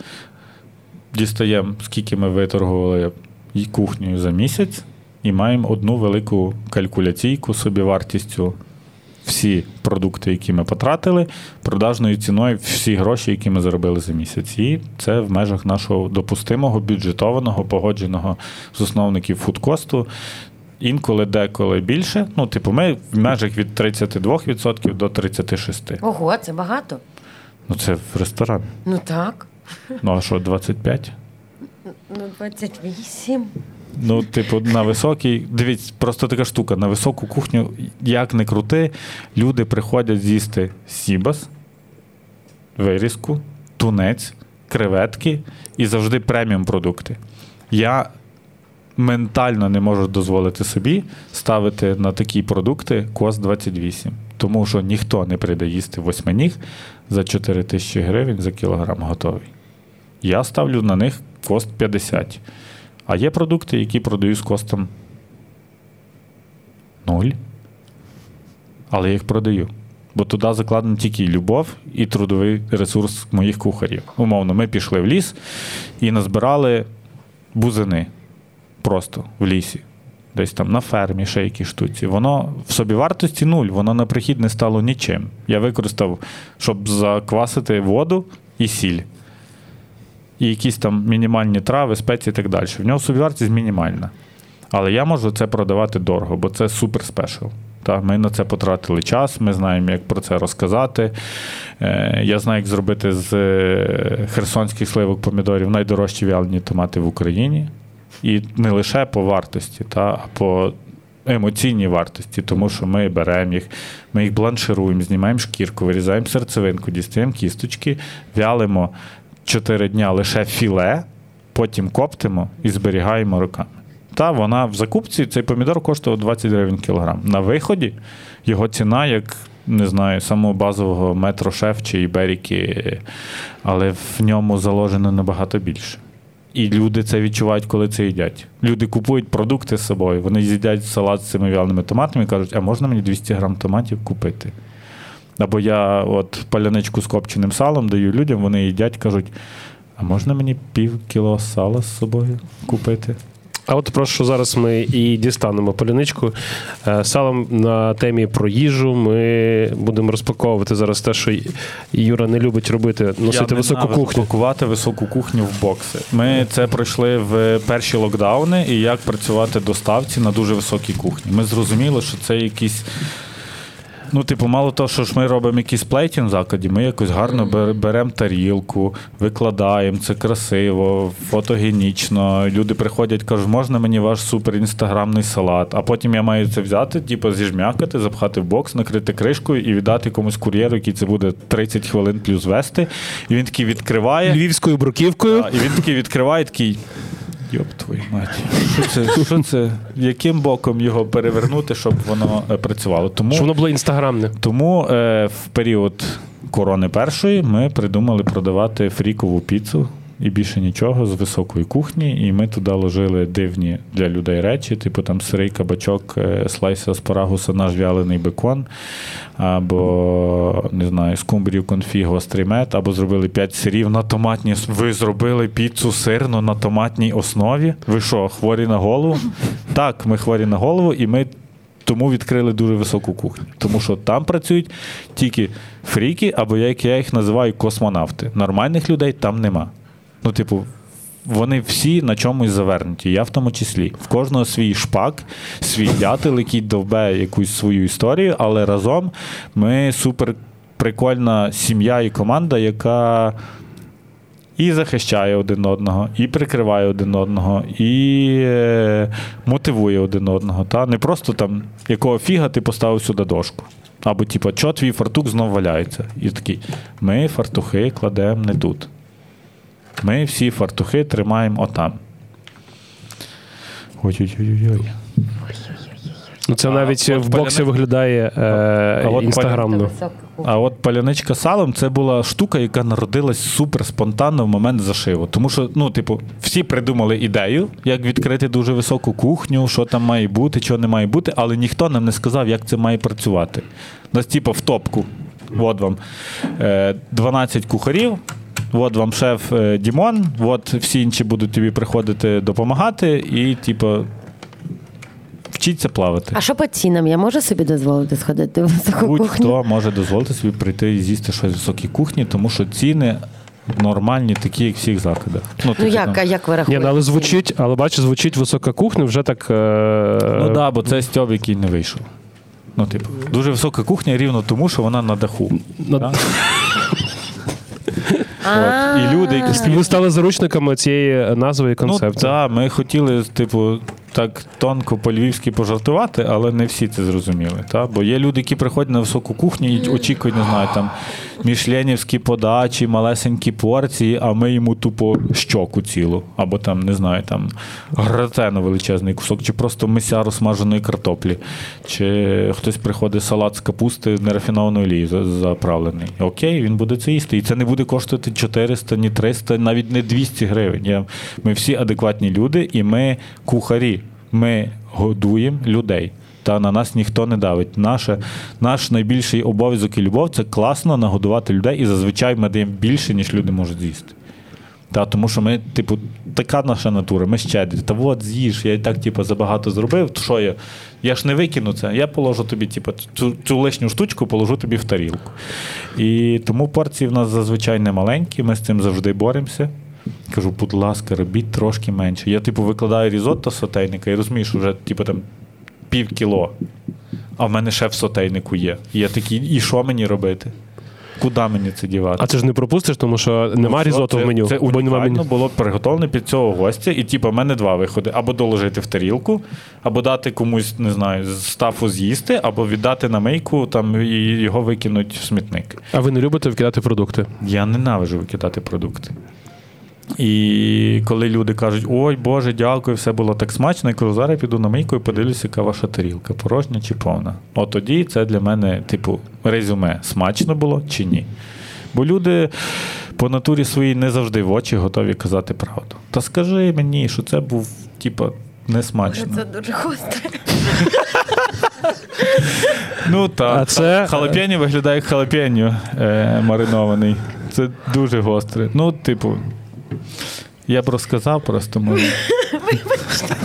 [SPEAKER 3] Дістаємо, скільки ми виторгували і кухнею за місяць, і маємо одну велику калькуляційку собівартістю всі продукти, які ми потратили, продажною ціною всі гроші, які ми заробили за місяць. І це в межах нашого допустимого, бюджетованого, погодженого з основників фудкосту. Інколи деколи більше. Ну, типу, ми в межах від 32% до 36%.
[SPEAKER 1] Ого, це багато.
[SPEAKER 3] Ну, це в ресторан.
[SPEAKER 1] Ну так.
[SPEAKER 3] Ну, а що, 25?
[SPEAKER 1] Ну, 28.
[SPEAKER 3] Ну, типу, на високій. Дивіться, просто така штука. На високу кухню, як не крути, люди приходять з'їсти сібас, вирізку, тунець, креветки і завжди преміум продукти. Я ментально не можу дозволити собі ставити на такі продукти кост 28. Тому що ніхто не прийде їсти восьминіг за 4 тисячі гривень за кілограм готовий. Я ставлю на них кост 50. А є продукти, які продаю з костом 0. Але я їх продаю. Бо туди закладена тільки любов і трудовий ресурс моїх кухарів. Умовно, ми пішли в ліс і назбирали бузини просто в лісі. Десь там на фермі, ще якісь штуці. Воно в собівартості нуль, воно на прихід не стало нічим. Я використав, щоб заквасити воду і сіль і якісь там мінімальні трави, спеції і так далі. В нього собівартість мінімальна. Але я можу це продавати дорого, бо це супер спешл. Ми на це потратили час, ми знаємо, як про це розказати. Е, я знаю, як зробити з е, херсонських сливок помідорів найдорожчі вялені томати в Україні. І не лише по вартості, та, а по емоційній вартості, тому що ми беремо їх, ми їх бланшируємо, знімаємо шкірку, вирізаємо серцевинку, дістаємо кісточки, вялимо 4 дня лише філе, потім коптимо і зберігаємо роками. Та вона в закупці цей помідор коштував 20 гривень кілограм. На виході його ціна, як не знаю, самого базового метро шеф чи іберіки, але в ньому заложено набагато більше. І люди це відчувають, коли це їдять. Люди купують продукти з собою, вони з'їдять салат з цими в'ялими томатами і кажуть, а можна мені 200 грам томатів купити? Або я от паляничку з копченим салом даю людям, вони їдять, кажуть, а можна мені пів кіло сала з собою купити?
[SPEAKER 2] А от прошу зараз ми і дістанемо поляничку. Е, Салом на темі про їжу. Ми будемо розпаковувати зараз те, що Юра не любить робити, носити
[SPEAKER 3] Я
[SPEAKER 2] високу кухню.
[SPEAKER 3] Пакувати високу кухню в бокси. Ми це пройшли в перші локдауни і як працювати доставці на дуже високій кухні. Ми зрозуміли, що це якісь. Ну, типу, мало того, що ж ми робимо якийсь плейтінг в закладі, ми якось гарно беремо тарілку, викладаємо це красиво, фотогенічно. Люди приходять, кажуть, можна мені ваш супер інстаграмний салат. А потім я маю це взяти, типу, зіжмякати, запхати в бокс, накрити кришкою і віддати комусь кур'єру, який це буде 30 хвилин плюс вести. І він такий відкриває.
[SPEAKER 2] Львівською бруківкою.
[SPEAKER 3] І він такий відкриває, такий. Йоп твою мать. Що це? Що це? Яким боком його перевернути, щоб воно е, працювало? Тому,
[SPEAKER 2] Щоб воно було інстаграмне.
[SPEAKER 3] тому е, в період корони першої ми придумали продавати фрікову піцу. І більше нічого з високої кухні, і ми туди ложили дивні для людей речі, типу там сирий кабачок, е, слайс аспарагуса, наш вялений бекон, або не знаю, скумбрію конфі, гострий мед, або зробили 5 сирів на томатній. Ви зробили піцу сирну на томатній основі? Ви що, хворі на голову? Так, ми хворі на голову, і ми тому відкрили дуже високу кухню. Тому що там працюють тільки фріки, або як я їх називаю космонавти. Нормальних людей там нема. Ну, типу, вони всі на чомусь завернуті, я в тому числі. В кожного свій шпак, свій дятел, який довбе якусь свою історію, але разом ми супер прикольна сім'я і команда, яка і захищає один одного, і прикриває один одного, і е, мотивує один одного. Та? Не просто там, якого фіга ти поставив сюди дошку. Або, типу, що твій фартук знов валяється. І такий, ми фартухи кладемо не тут. Ми всі фартухи тримаємо отам. Ой-ой-ой-ой.
[SPEAKER 2] Ну, це
[SPEAKER 3] А,
[SPEAKER 2] навіть в боксі
[SPEAKER 3] паляни-
[SPEAKER 2] виглядає е,
[SPEAKER 3] А от
[SPEAKER 2] інстаграмно.
[SPEAKER 3] А от паляничка салом це була штука, яка народилась супер спонтанно в момент зашиву. Тому що, ну, типу, всі придумали ідею, як відкрити дуже високу кухню, що там має бути, що не має бути, але ніхто нам не сказав, як це має працювати. Нас, типу, в топку. От вам е, 12 кухарів. От вам шеф е, Дімон, от всі інші будуть тобі приходити допомагати, і, типу, вчіться плавати.
[SPEAKER 1] А що по цінам? Я можу собі дозволити сходити в високу кухню?
[SPEAKER 3] Будь-хто може дозволити собі прийти і з'їсти щось в високій кухні, тому що ціни нормальні, такі, як в всіх закладах.
[SPEAKER 1] Ну
[SPEAKER 3] типу,
[SPEAKER 1] як, а
[SPEAKER 3] там-
[SPEAKER 1] як ви рахуєте?
[SPEAKER 2] ну, але звучить, але бачиш, звучить висока кухня, вже так. Е...
[SPEAKER 3] Ну так, да, бо це стьоб, який не вийшов. Ну, типу, дуже висока кухня рівно тому, що вона на даху.
[SPEAKER 2] на-
[SPEAKER 3] Да?
[SPEAKER 1] А,
[SPEAKER 3] От. І люди, які
[SPEAKER 2] Ви стали заручниками цієї назви і
[SPEAKER 3] Ну,
[SPEAKER 2] концепції.
[SPEAKER 3] так, ми хотіли, типу, так тонко по-львівськи пожартувати, але не всі це зрозуміли. Та? Бо є люди, які приходять на високу кухню і очікують, не знаю, там мішленівські подачі, малесенькі порції, а ми йому тупо щоку цілу. Або там, не знаю, там гратену величезний кусок, чи просто мисяру смаженої картоплі, чи хтось приходить салат з капусти нерафінованої олії заправлений. Окей, він буде це їсти. І це не буде коштувати 400, ні 300, навіть не 200 гривень. Ми всі адекватні люди, і ми кухарі. Ми годуємо людей. Та на нас ніхто не давить. Наша, наш найбільший обов'язок і любов це класно нагодувати людей, і зазвичай ми даємо більше, ніж люди можуть з'їсти. Та, тому що ми, типу, така наша натура, ми щедрі. Та от з'їж, я і так, типу, забагато зробив. То що я? Я ж не викину це. Я положу тобі, типу, цю, цю лишню штучку положу тобі в тарілку. І тому порції в нас зазвичай не маленькі, ми з цим завжди боремося. Кажу, будь ласка, робіть трошки менше. Я, типу, викладаю різотто з сотейника і розумію, що вже, типу, там пів кіло. А в мене ще в сотейнику є. І я такий, і що мені робити? Куди мені це дівати?
[SPEAKER 2] А ти ж не пропустиш, тому що нема
[SPEAKER 3] Ну,
[SPEAKER 2] різоту
[SPEAKER 3] це,
[SPEAKER 2] в меню.
[SPEAKER 3] Це
[SPEAKER 2] бо нема меню.
[SPEAKER 3] було приготовлено під цього гостя, і типу, в мене два виходи: або доложити в тарілку, або дати комусь, не знаю, з стафу з'їсти, або віддати на мийку там, і його викинуть в смітник.
[SPEAKER 2] А ви не любите вкидати продукти?
[SPEAKER 3] Я ненавижу викидати продукти. І коли люди кажуть, ой Боже, дякую, все було так смачно, я кажу, зараз я піду на мийку і подивлюся, яка ваша тарілка, порожня чи повна. От тоді це для мене, типу, резюме, смачно було чи ні. Бо люди по натурі своїй не завжди в очі готові казати правду. Та скажи мені, що це був, типу, несмачно.
[SPEAKER 1] Це дуже гостре.
[SPEAKER 3] Ну так.
[SPEAKER 2] А це-
[SPEAKER 3] Халапеньо виглядає як халапеньо е, маринований. Це дуже гостре. Ну, типу, я б розказав просто може.
[SPEAKER 1] Вибачте.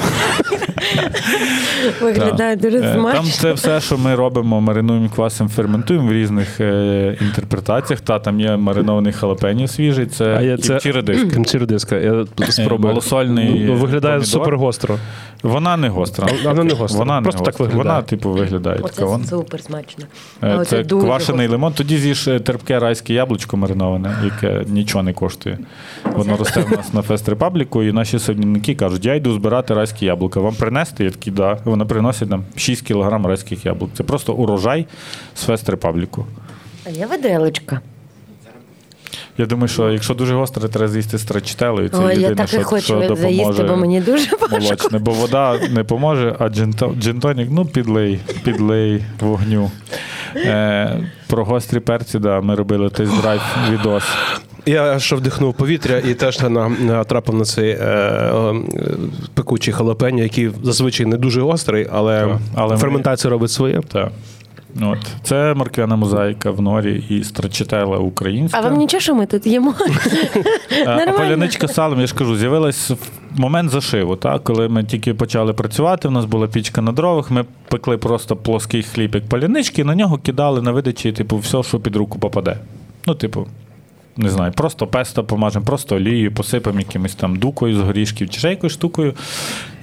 [SPEAKER 1] Виглядає дуже
[SPEAKER 3] Е,
[SPEAKER 1] смачно.
[SPEAKER 3] Там це все, що ми робимо, маринуємо квасом, ферментуємо в різних е, інтерпретаціях. Та там є маринований халапеньо свіжий, це, кімчі редиска.
[SPEAKER 2] Я спробую.
[SPEAKER 3] малосольний
[SPEAKER 2] Ну, Виглядає супер гостро.
[SPEAKER 3] Вона не гостра.
[SPEAKER 2] Вона не гостра.
[SPEAKER 3] Вона не
[SPEAKER 2] Просто так виглядає.
[SPEAKER 3] Вона, типу, виглядає.
[SPEAKER 1] Оце.
[SPEAKER 3] Вон-
[SPEAKER 1] супер смачно.
[SPEAKER 3] Е, Це
[SPEAKER 1] дуже
[SPEAKER 3] квашений
[SPEAKER 1] гостро.
[SPEAKER 3] лимон. Тоді з'їж е, терпке райське яблучко мариноване, яке нічого не коштує. Воно росте в нас на Фест Репабліку, і наші садівники кажуть, я йду збирати райські яблука. Вам принести? Я такий, да. Вони приносять нам 6 кілограм райських яблук. Це просто урожай з Фест Репабліку.
[SPEAKER 1] А я виделочка.
[SPEAKER 3] Я думаю, що якщо дуже гостре, треба з'їсти страчителою. Це
[SPEAKER 1] Ой,
[SPEAKER 3] єдине,
[SPEAKER 1] я так
[SPEAKER 3] що,
[SPEAKER 1] і хочу
[SPEAKER 3] що
[SPEAKER 1] заїсти, бо мені дуже
[SPEAKER 3] молочне. Бо вода не поможе, а джинтонік, ну, підлий, підлий вогню. Е, про гострі перці, да, ми робили тест-драйв відос.
[SPEAKER 2] Я ще вдихнув повітря і теж натрапив на цей е, е, пекучий халапеньо, який зазвичай не дуже гострий, але,
[SPEAKER 3] але ми-
[SPEAKER 2] ферментація робить своє.
[SPEAKER 3] Так. От. Це морквяна мозаїка в норі і страчителя українська.
[SPEAKER 1] А вам нічого, що ми тут їмо?
[SPEAKER 3] А, поляничка з салом, я ж кажу, з'явилась в момент зашиву. Так? Коли ми тільки почали працювати, у нас була пічка на дровах, ми пекли просто плоский хліб, як палянички, і на нього кидали на видачі, типу, все, що під руку попаде. Ну, типу, не знаю, просто песто помажемо, просто олією, посипемо якимось там дукою з горішків чи ще якоюсь штукою.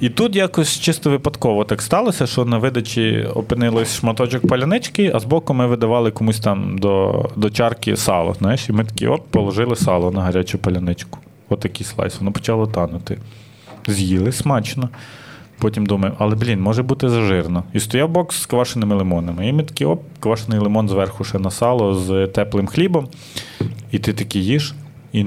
[SPEAKER 3] І тут якось чисто випадково так сталося, що на видачі опинилось шматочок палянички, а збоку ми видавали комусь там до, до чарки сало. Знаєш, і ми такі оп, положили сало на гарячу паляничку. Отакий слайс, воно почало танути. З'їли смачно. Потім думаю, але блін, може бути зажирно. І стояв бокс з квашеними лимонами. І ми такі, оп, квашений лимон зверху ще на сало з теплим хлібом. І ти такий їш, і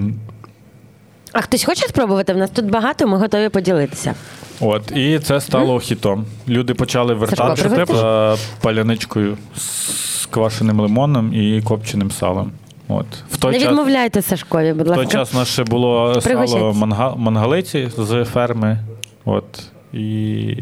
[SPEAKER 1] А хтось хоче спробувати? В нас тут багато, ми готові поділитися.
[SPEAKER 3] От, і це стало хітом. Люди почали вертатися за паляничкою з квашеним лимоном і копченим салом. От. В той
[SPEAKER 1] Не
[SPEAKER 3] час,
[SPEAKER 1] відмовляйте Сашкові, будь
[SPEAKER 3] в той час у нас ще було сало манга, мангалиці з ферми. От. І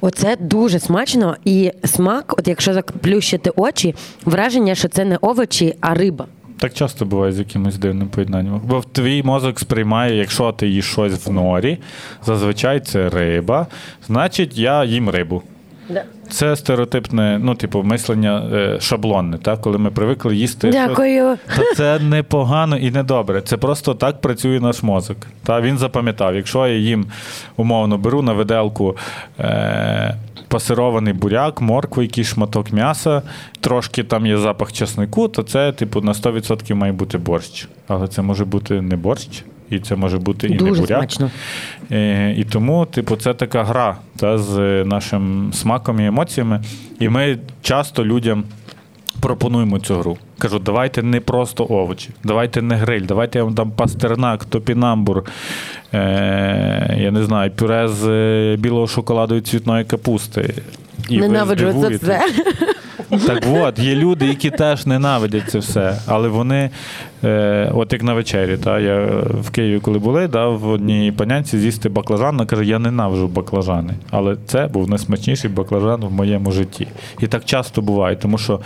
[SPEAKER 1] Оце дуже смачно і смак, от якщо заплющити очі, враження, що це не овочі, а риба.
[SPEAKER 3] так часто буває з якимось дивним поєднанням. Бо твій мозок сприймає, якщо ти їш щось в норі, зазвичай це риба, значить я їм рибу. Це стереотипне, ну, типу, мислення е, шаблонне, так? коли ми привикли їсти.
[SPEAKER 1] Дякую.
[SPEAKER 3] То це не погано і не добре. Це просто так працює наш мозок. Та він запам'ятав, якщо я їм умовно беру на виделку е, пасирований буряк, моркву, якийсь шматок м'яса, трошки там є запах чеснику, то це, типу, на 100% має бути борщ. Але це може бути не борщ. І це може бути і не буряк.
[SPEAKER 1] смачно.
[SPEAKER 3] Е, І тому, типу, це така гра та, з нашим смаком і емоціями. І ми часто людям пропонуємо цю гру. Кажу, давайте не просто овочі, давайте не гриль, давайте я вам дам пастернак, топінамбур, е, я не знаю, пюре з е, білого шоколаду і цвітної капусти. І ви
[SPEAKER 1] Ненавиджу це все.
[SPEAKER 3] Так от, є люди, які теж ненавидять це все, але вони, е, от як на вечері, та, я в Києві, коли були, да, в одній панянці з'їсти баклажан, вона каже, я ненавиджу баклажани. Але це був найсмачніший баклажан в моєму житті. І так часто буває, тому що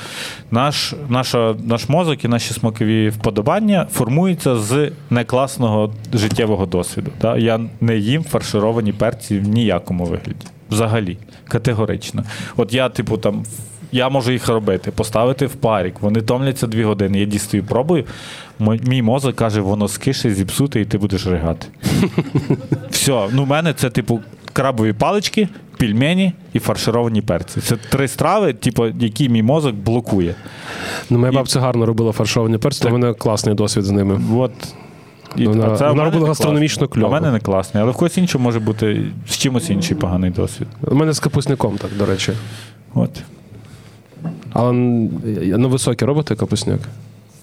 [SPEAKER 3] наш, наша, наш мозок і наші смакові вподобання формуються з некласного життєвого досвіду. Та. Я не їм фаршировані перці в ніякому вигляді. Взагалі, категорично. От я, типу, там. Я можу їх робити, поставити в парік. Вони томляться дві години. Я дістаю, пробую. Мій мозок каже, воно скише, зіпсуте, і ти будеш ригати. Все, ну в мене це, типу, крабові палички, пельмені і фаршировані перці. Це три страви, типу, які мій мозок блокує.
[SPEAKER 2] Ну, моя бабця гарно робила фаршовані перці, то в мене класний досвід з ними.
[SPEAKER 3] От. І,
[SPEAKER 2] Вона-
[SPEAKER 3] а це
[SPEAKER 2] вона
[SPEAKER 3] мене
[SPEAKER 2] робила
[SPEAKER 3] не
[SPEAKER 2] гастрономічно
[SPEAKER 3] класно.
[SPEAKER 2] кльово.
[SPEAKER 3] А в мене не класний, але в когось іншого може бути з чимось інший поганий досвід.
[SPEAKER 2] У мене з капусником, так, до речі.
[SPEAKER 3] От.
[SPEAKER 2] Але на високі робите капусняк?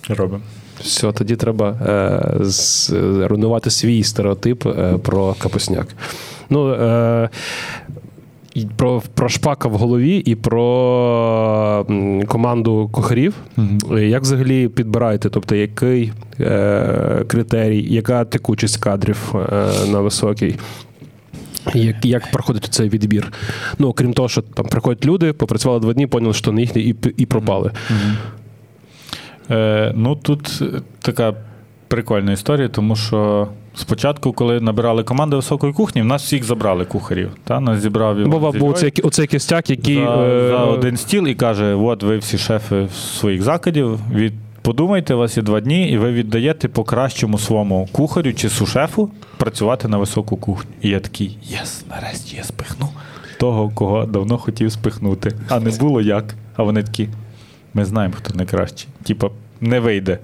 [SPEAKER 3] Робимо.
[SPEAKER 2] Все, тоді треба е, з, руйнувати свій стереотип е, про капусняк. Ну, е, про, про шпака в голові і про команду кухарів. Е, Як взагалі підбираєте? Тобто, який е, критерій, яка текучість кадрів е, на високій? Як, як проходить цей відбір? Ну, окрім того, що там приходять люди, попрацювали два дні, поняли, що не їхні, і, і пропали.
[SPEAKER 3] Е, ну тут така прикольна історія, тому що спочатку, коли набирали команди високої кухні, в нас всіх забрали кухарів. Та? Нас зібрав Іван
[SPEAKER 2] Бо оцей, оцей кістяк, який.
[SPEAKER 3] за,
[SPEAKER 2] е,
[SPEAKER 3] за один стіл і каже: от ви всі шефи своїх закладів. Від... Подумайте, у вас є два дні, і ви віддаєте по кращому своєму кухарю чи сушефу працювати на високу кухню. І я такий, єс, нарешті я спихну того, кого давно хотів спихнути. А не було як. А вони такі, ми знаємо, хто найкращий. Типа, не вийде.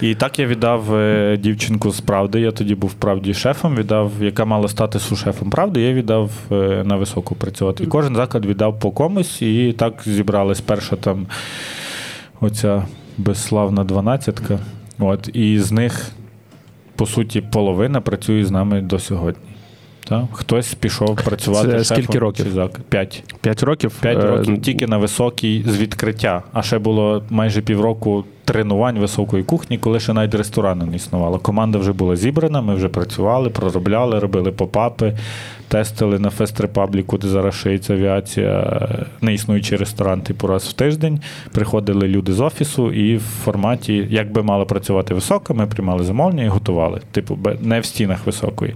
[SPEAKER 3] І так я віддав е, дівчинку з правди. Я тоді був правді шефом, віддав, яка мала стати сушефом правди, я віддав е, на високу працювати. І кожен заклад віддав по комусь, і так зібралась перша там оця безславна дванадцятка. От, і з них, по суті, половина працює з нами до сьогодні. Так? Хтось пішов працювати
[SPEAKER 2] Це
[SPEAKER 3] шефом
[SPEAKER 2] скільки років?
[SPEAKER 3] П'ять.
[SPEAKER 2] П'ять років.
[SPEAKER 3] П'ять
[SPEAKER 2] Е,
[SPEAKER 3] років тільки на високій з відкриття. А ще було майже півроку тренувань високої кухні, коли ще навіть ресторану не існувало. Команда вже була зібрана, ми вже працювали, проробляли, робили попапи, тестили на Фест Репабліку, де зараз шиється авіація, неіснуючий ресторан, типу раз в тиждень. Приходили люди з офісу, і в форматі, як би мала працювати висока, ми приймали замовлення і готували. Типу, не в стінах високої.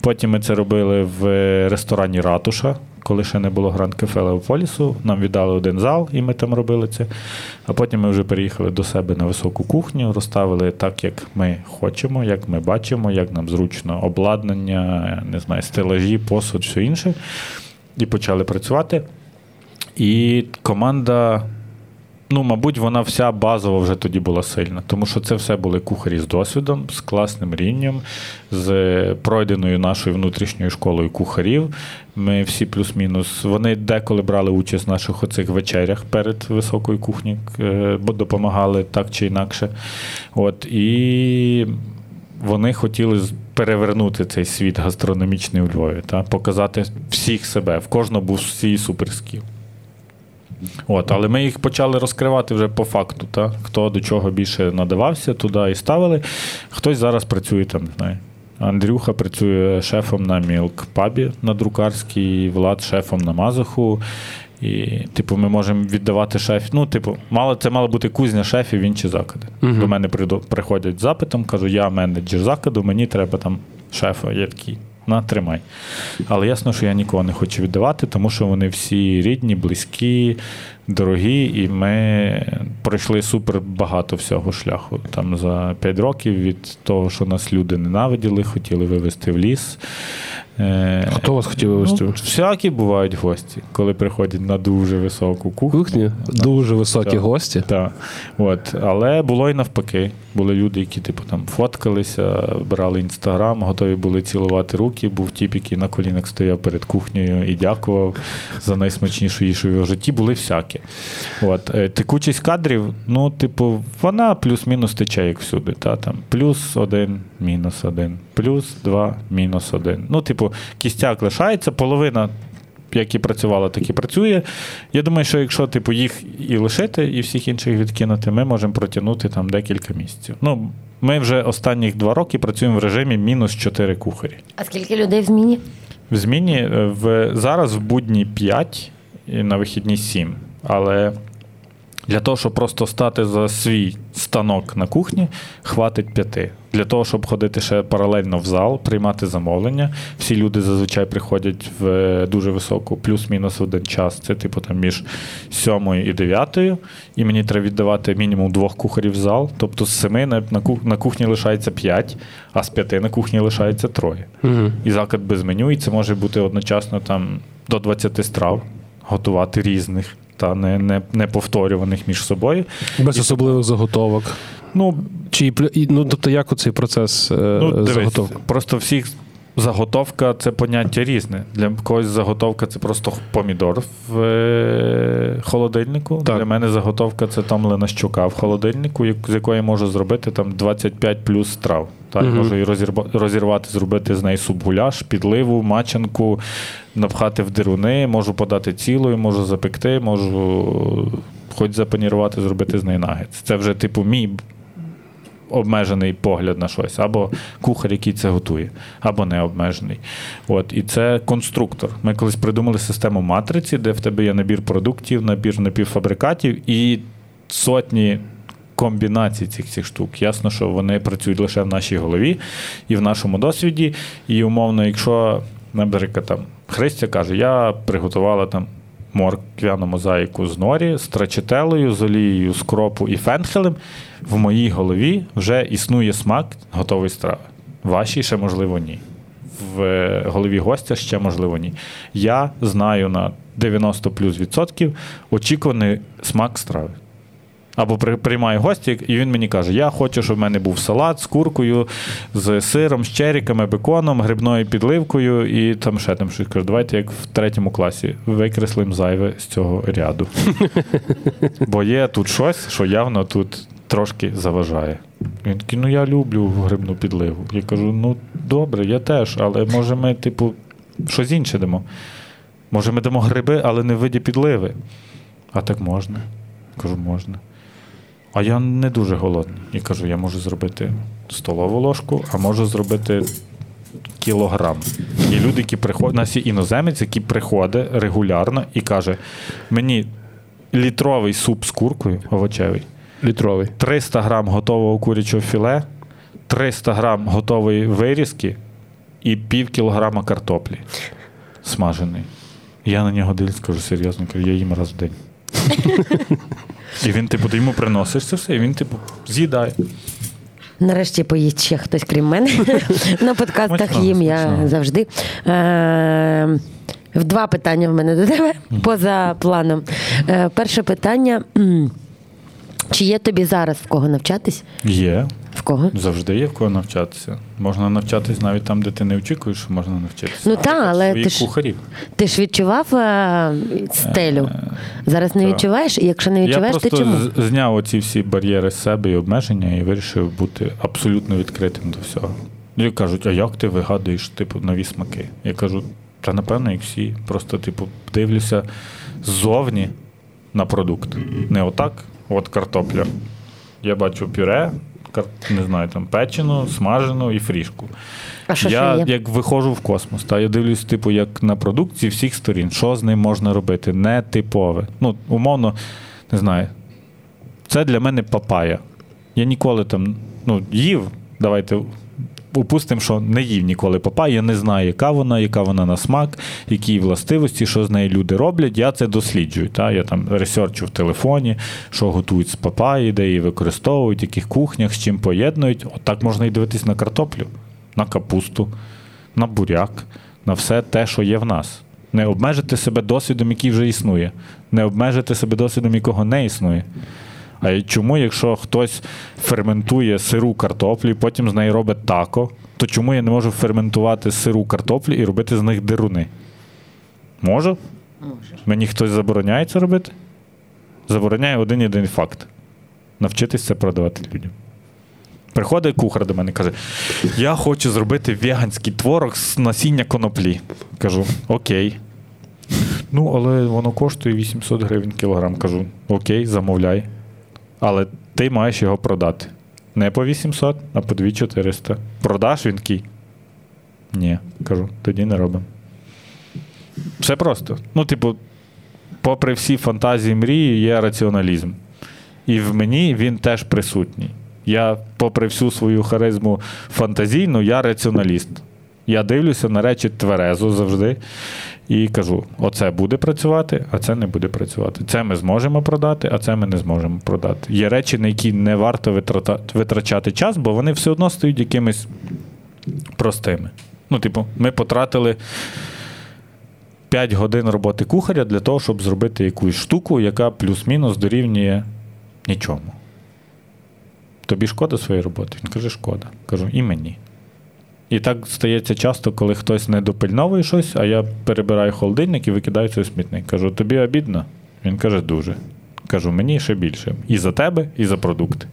[SPEAKER 3] Потім ми це робили в ресторані Ратуша. Коли ще не було Гранд Кафе Леополісу, нам віддали один зал, і ми там робили це. А потім ми вже переїхали до себе на високу кухню, розставили так, як ми хочемо, як ми бачимо, як нам зручно обладнання, не знаю, стелажі, посуд, все інше. І почали працювати. І команда, ну, мабуть, вона вся базово вже тоді була сильна, тому що це все були кухарі з досвідом, з класним рівнем, з пройденою нашою внутрішньою школою кухарів. Ми всі плюс-мінус. Вони деколи брали участь в наших оцих вечерях перед високою кухні, е, бо допомагали так чи інакше. От, і вони хотіли перевернути цей світ гастрономічний у Львові, та, показати всіх себе. В кожного був свій суперскіл. От, але ми їх почали розкривати вже по факту, та? хто до чого більше надавався, туди і ставили. Хтось зараз працює там, не знаю. Андрюха працює шефом на Мілк Пабі на друкарській, Влад шефом на Мазаху. І, типу, ми можемо віддавати шефів. Ну, типу, мало, це мала бути кузня шефів в інші заклади.
[SPEAKER 2] Мгм.
[SPEAKER 3] До мене приходять з запитом, кажу, я менеджер закладу, мені треба там шефа. Я такий, на, тримай. Але ясно, що я нікого не хочу віддавати, тому що вони всі рідні, близькі, дорогі, і ми пройшли супер багато всього шляху. Там за 5 років від того, що нас люди ненавиділи, хотіли вивезти в ліс. Е,
[SPEAKER 2] Хто вас хотів вивезти?
[SPEAKER 3] Ну, всякі бувають гості, коли приходять на дуже високу кухню.
[SPEAKER 2] Кухні дуже високі
[SPEAKER 3] Так.
[SPEAKER 2] гості.
[SPEAKER 3] Так. От. Але було і навпаки. Були люди, які типу, там фоткалися, брали інстаграм, готові були цілувати руки. Був тіп, який на колінах стояв перед кухнею і дякував за найсмачнішу їжу в його житті. Були всякі. От. Е, Текучість кадрів, ну, типу, вона плюс-мінус тече, як всюди. Та? Там, плюс один, мінус один, плюс два, мінус один. Ну, типу, кістяк лишається, половина як і працювала, так і працює. Я думаю, що якщо типу, їх і лишити, і всіх інших відкинути, ми можемо протягнути там декілька місяців. Ну, ми вже останніх два роки працюємо в режимі мінус 4 кухарі.
[SPEAKER 1] А скільки людей в зміні?
[SPEAKER 3] В зміні е, в, зараз в будні 5, і на вихідні 7. Але для того, щоб просто стати за свій станок на кухні, хватить п'яти. Для того, щоб ходити ще паралельно в зал, приймати замовлення. Всі люди зазвичай приходять в е, дуже високу, плюс-мінус один час. Це типу там між сьомою і дев'ятою. І мені треба віддавати мінімум двох кухарів в зал. Тобто з семи на, на, кух- на кухні лишається п'ять, а з п'яти на кухні лишається троє
[SPEAKER 2] Угу.
[SPEAKER 3] і заклад без меню, і це може бути одночасно там до 20 страв готувати різних та не, не, не повторюваних між собою.
[SPEAKER 2] Без особливих заготовок.
[SPEAKER 3] Ну,
[SPEAKER 2] Чи ну, тобто, як оцей процес е,
[SPEAKER 3] ну
[SPEAKER 2] заготовки?
[SPEAKER 3] просто всіх заготовка це поняття різне. Для когось заготовка це просто помідор в е, холодильнику.
[SPEAKER 2] Так.
[SPEAKER 3] Для мене заготовка це томлена щука в холодильнику, з якої я можу зробити там 25 плюс страв. Так,
[SPEAKER 2] Мгм.
[SPEAKER 3] можу і розірба- розірвати, зробити з неї суп-гуляш, підливу, мачанку, напхати в дируни, можу подати цілою, можу запекти, можу хоч запанірувати, зробити з неї нагетс. Це вже, типу, мій обмежений погляд на щось, або кухар, який це готує, або не обмежений. От, і це конструктор. Ми колись придумали систему матриці, де в тебе є набір продуктів, набір напівфабрикатів і сотні комбінацій цих цих штук. Ясно, що вони працюють лише в нашій голові і в нашому досвіді. І умовно, якщо, наприклад, там Христя каже, я приготувала там морквяну мозаїку з норі, з трачетелою, з олією, з кропу і фенхелем, в моїй голові вже існує смак готової страви. Вашій ще, можливо, ні. В е, голові гостя ще, можливо, ні. Я знаю на 90 плюс відсотків очікуваний смак страви. Або приймаю гості, і він мені каже: Я хочу, щоб в мене був салат з куркою, з сиром, з черіками, беконом, грибною підливкою і там ще там щось. Кажу, давайте як в третьому класі викреслимо зайве з цього ряду. Бо є тут щось, що явно тут трошки заважає. Він такий, ну я люблю грибну підливу. Я кажу: ну добре, я теж, але може ми, типу, щось інше дамо. Може, ми дамо гриби, але не в виді підливи. А так можна. Кажу, можна. А я не дуже голодний. І кажу, я можу зробити столову ложку, а можу зробити кілограм. Є люди, які приходять, у нас є іноземець, який приходить регулярно і каже: мені літровий суп з куркою овочевий,
[SPEAKER 2] Літровий.
[SPEAKER 3] 300 грам готового курячого філе, 300 грам готової вирізки і пів кілограма картоплі смажений. Я на нього дивлюсь, кажу серйозно, кажу, я їм раз в день. І він, типу, ти йому приносиш це все, і він, типу, з'їдає.
[SPEAKER 1] Нарешті поїсть ще хтось, крім мене. На подкастах їм я завжди. Е, Два питання в мене до тебе поза планом. Е, Перше питання. Чи є тобі зараз в кого навчатись?
[SPEAKER 3] Є.
[SPEAKER 1] В кого?
[SPEAKER 3] Завжди є в кого навчатися. Можна навчатись навіть там, де ти не очікуєш, що можна навчитися.
[SPEAKER 1] Ну, та, але ти ж-
[SPEAKER 3] кухарів.
[SPEAKER 1] Ти ж відчував е, стелю? Зараз не
[SPEAKER 3] так.
[SPEAKER 1] відчуваєш? І якщо не
[SPEAKER 3] Я
[SPEAKER 1] відчуваєш,
[SPEAKER 3] просто
[SPEAKER 1] то чому?
[SPEAKER 3] з- зняв оці всі бар'єри з себе і обмеження і вирішив бути абсолютно відкритим до всього. І кажуть, а як ти вигадуєш типу, нові смаки? Я кажу, та напевно, як всі. Просто, типу, дивлюся ззовні на продукт. Не отак, от картопля. Я бачу пюре, кар... не знаю, там печену, смажену і фрішку.
[SPEAKER 1] А що
[SPEAKER 3] я
[SPEAKER 1] ще є?
[SPEAKER 3] як виходжу в космос, та я дивлюсь, типу, як на продукції всіх сторін, що з ним можна робити, не типове. Ну, умовно, не знаю. Це для мене папая. Я ніколи там ну, їв, давайте упустимо, що не їв ніколи папаю, я не знаю, яка вона, яка вона на смак, які її властивості, що з нею люди роблять. Я це досліджую. Та? Я там ресерчу в телефоні, що готують з папаї, де її використовують, в яких кухнях, з чим поєднують. Отак можна і дивитись на картоплю, на капусту, на буряк, на все те, що є в нас. Не обмежити себе досвідом, який вже існує, не обмежити себе досвідом, якого не існує. А чому, якщо хтось ферментує сиру картоплю, і потім з неї робить тако, то чому я не можу ферментувати сиру картоплю і робити з них дируни? Можу? Мені хтось забороняє це робити? Забороняє один єдиний факт: навчитись це продавати людям. Приходить кухар до мене і каже: Я хочу зробити веганський творог з насіння коноплі. Кажу, окей. Ну, але воно коштує 800 гривень кілограм. Кажу, окей, замовляй. Але ти маєш його продати. Не по 800, а по 2400. Продаш він такий? Ні, кажу, тоді не робимо. Все просто. Ну, типу, попри всі фантазії мрії, є раціоналізм. І в мені він теж присутній. Я, попри всю свою харизму фантазійну, я раціоналіст. Я дивлюся на речі тверезо завжди і кажу: оце буде працювати, а це не буде працювати. Це ми зможемо продати, а це ми не зможемо продати. Є речі, на які не варто витрачати час, бо вони все одно стають якимись простими. Ну, типу, ми потратили 5 годин роботи кухаря для того, щоб зробити якусь штуку, яка плюс-мінус дорівнює нічому. Тобі шкода своєї роботи? Він каже, шкода. Кажу, і мені. І так стається часто, коли хтось не допильновує щось, а я перебираю холодильник і викидаю це у смітник. Кажу, тобі обідно? Він каже, дуже. Кажу, мені ще більше. І за тебе, і за продукти.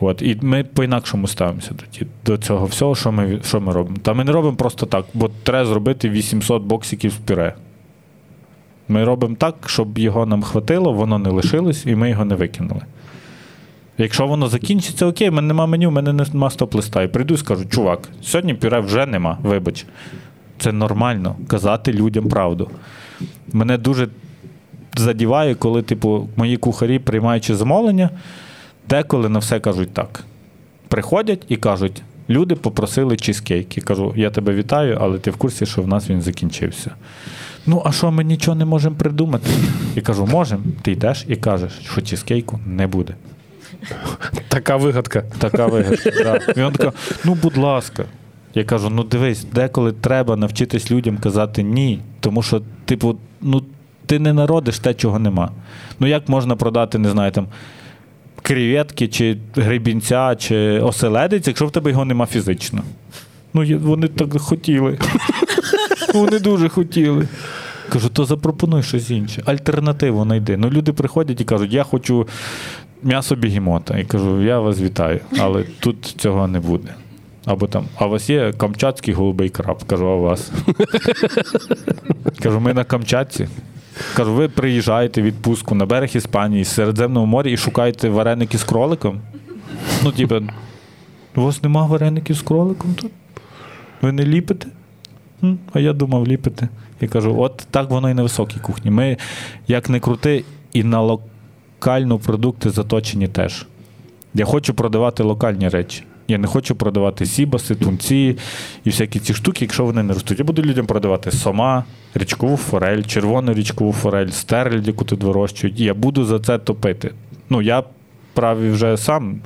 [SPEAKER 3] От, і ми по-інакшому ставимося тоді до цього всього, що ми, що ми робимо. Та ми не робимо просто так, бо треба зробити 800 боксиків з пюре. Ми робимо так, щоб його нам хватило, воно не лишилось, і ми його не викинули. Якщо воно закінчиться, окей, в мене нема меню, в мене нема стоп-листа. І прийду і скажу, чувак, сьогодні пюре вже нема, вибач. Це нормально казати людям правду. Мене дуже задіває, коли, типу, мої кухарі, приймаючи замовлення, деколи на все кажуть так. Приходять і кажуть: люди попросили чизкейк. І кажу, я тебе вітаю, але ти в курсі, що в нас він закінчився. Ну, а що ми нічого не можемо придумати? І кажу, можемо. Ти йдеш і кажеш, що чизкейку не буде.
[SPEAKER 2] Така вигадка.
[SPEAKER 3] Така вигадка. Да. І він така, ну, будь ласка. Я кажу: ну дивись, деколи треба навчитись людям казати ні. Тому що, типу, ну, ти не народиш те, чого нема. Ну, як можна продати, не знаю, там. Креветки, чи грибінця, чи оселедець, якщо в тебе його нема фізично. Ну, вони так хотіли. Вони дуже хотіли. Кажу, то запропонуй щось інше. Альтернативу знайди. Ну, люди приходять і кажуть, я хочу м'ясо бігемота. І кажу, я вас вітаю, але тут цього не буде. Або там, а у вас є камчатський голубий краб? Кажу, а у вас? Кажу, ми на Камчатці. Кажу, ви приїжджаєте в відпустку на берег Іспанії з Середземного моря і шукаєте вареники з кроликом. Ну, типу, у вас нема вареників з кроликом тут? Ви не ліпите? «М, А я думав ліпити. Я кажу, от так воно і на високій кухні. Ми, як не крути, і на локальну продукти заточені теж. Я хочу продавати локальні речі. Я не хочу продавати сібаси, тунці і всякі ці штуки, якщо вони не ростуть. Я буду людям продавати сома, річкову форель, червону річкову форель, стерлядь, яку тут вирощують. Я буду за це топити. Ну, я праві вже сам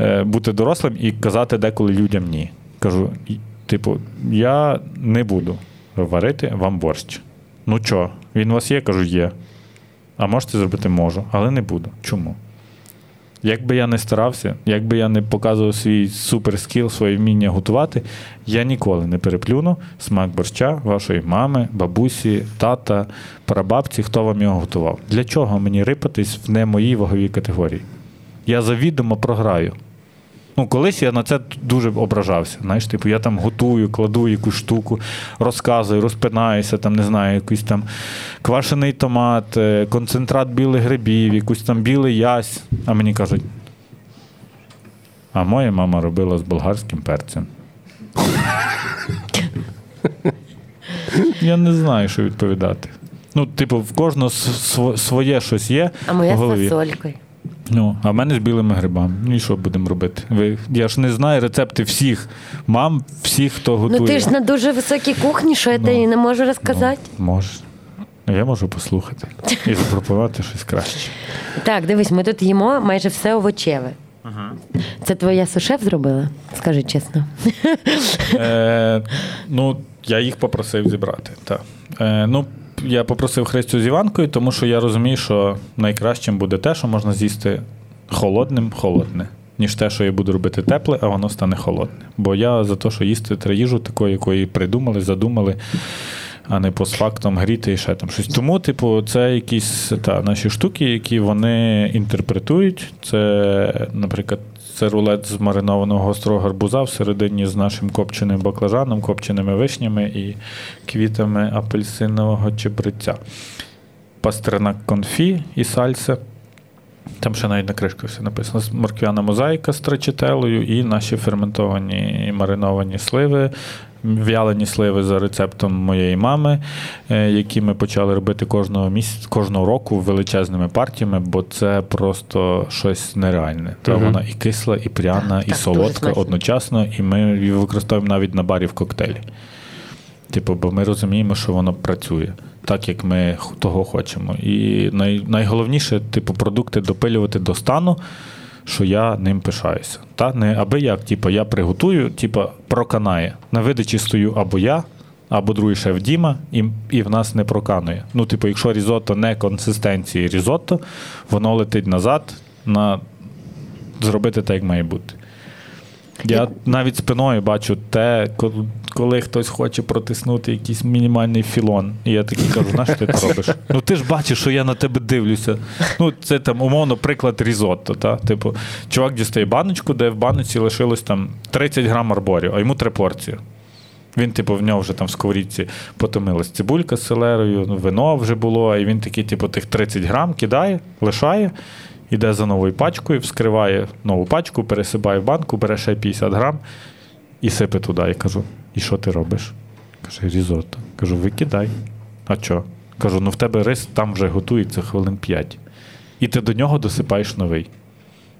[SPEAKER 3] е, бути дорослим і казати деколи людям ні. Кажу, типу, я не буду варити вам борщ. Ну що, він у вас є? Кажу, є. А можете зробити можу, але не буду. Чому? Як би я не старався, як би я не показував свій суперскіл, своє вміння готувати, я ніколи не переплюну смак борща вашої мами, бабусі, тата, прабабці, хто вам його готував. Для чого мені рипатись в не моїй ваговій категорії? Я завідомо програю. Ну, колись я на це дуже ображався. Знаєш, типу, я там готую, кладу якусь штуку, розказую, розпинаюся, там, не знаю, якийсь там квашений томат, е, концентрат білих грибів, якусь там білий ясь. А мені кажуть. А моя мама робила з болгарським перцем. Я не знаю, що відповідати. Ну, типу, в кожного своє щось є.
[SPEAKER 1] А моя з фасолькою.
[SPEAKER 3] Ну, а в мене з білими грибами. Ну і що будемо робити? Ви, я ж не знаю рецепти всіх мам, всіх, хто готує.
[SPEAKER 1] Ну ти ж на дуже високій кухні, що я
[SPEAKER 3] Ну,
[SPEAKER 1] тобі не можу розказати.
[SPEAKER 3] Ну, можеш. Я можу послухати і запропонувати щось краще.
[SPEAKER 1] Так, дивись, ми тут їмо майже все овочеве. Це твоя сушеф зробила? Скажи чесно.
[SPEAKER 3] Е, ну, я їх попросив зібрати. Так. Е, ну, я попросив Христю з Іванкою, тому що я розумію, що найкращим буде те, що можна з'їсти холодним, холодне, ніж те, що я буду робити тепле, а воно стане холодне. Бо я за те, що їсти треба їжу такою, якої придумали, задумали. А не постфактом гріти і ще там щось. Тому, типу, це якісь та, наші штуки, які вони інтерпретують. Це, наприклад, це рулет з маринованого гострого гарбуза всередині з нашим копченим баклажаном, копченими вишнями і квітами апельсинового чебреця. Пастернак конфі і сальце. Там ще навіть на кришку все написано. Морквяна мозаїка з трачетелою і наші ферментовані мариновані сливи, в'ялені сливи за рецептом моєї мами, е, які ми почали робити кожного місяця, кожного року величезними партіями, бо це просто щось нереальне. Та
[SPEAKER 2] Мгм.
[SPEAKER 3] вона і кисла, і пряна, і
[SPEAKER 1] Так,
[SPEAKER 3] солодка одночасно, і ми її використовуємо навіть на барі в коктейлі. Типу, бо ми розуміємо, що воно працює так, як ми того хочемо. І най, найголовніше, типу, продукти допилювати до стану, що я ним пишаюся. Та? Не аби як, типу, я приготую, типу, проканає. На видачі стою або я, або другий шеф Діма, і, і в нас не проканує. Ну, типу, якщо різотто не консистенції різотто, воно летить назад на зробити так, як має бути. Я навіть спиною бачу те, коли- хтось хоче протиснути якийсь мінімальний філон. І я такий кажу, знаєш, ти це робиш? Ну ти ж бачиш, що я на тебе дивлюся. Ну, це там, умовно, приклад різотто. Та? Типу, чувак дістає баночку, де в баночці лишилось там 30 грам арборів, а йому три порції. Він, типу, в нього вже там в сковорідці потомилась цибулька з селерою, ну, вино вже було, і він такий, типу, тих 30 грам кидає, лишає, іде за новою пачкою, вскриває нову пачку, пересипає в банку, бере ще 50 грам і сипе туди. Я кажу: і що ти робиш? Каже, різотто. Кажу, викидай. А що? Кажу, ну в тебе рис там вже готується хвилин 5. І ти до нього досипаєш новий.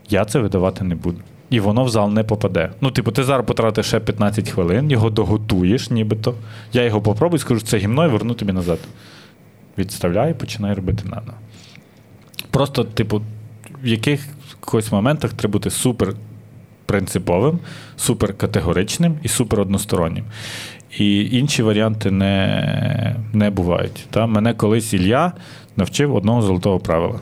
[SPEAKER 3] Я це видавати не буду. І воно в зал не попаде. Ну, типу, ти зараз потратиш ще 15 хвилин, його доготуєш, нібито. Я його попробую, скажу, це гімно і верну тобі назад. Відставляю і починаю робити нано. Просто, типу, в якихось моментах треба бути супер принциповим, супер категоричним і супер одностороннім. І інші варіанти не не бувають. Та? Мене колись Ілля навчив одного золотого правила.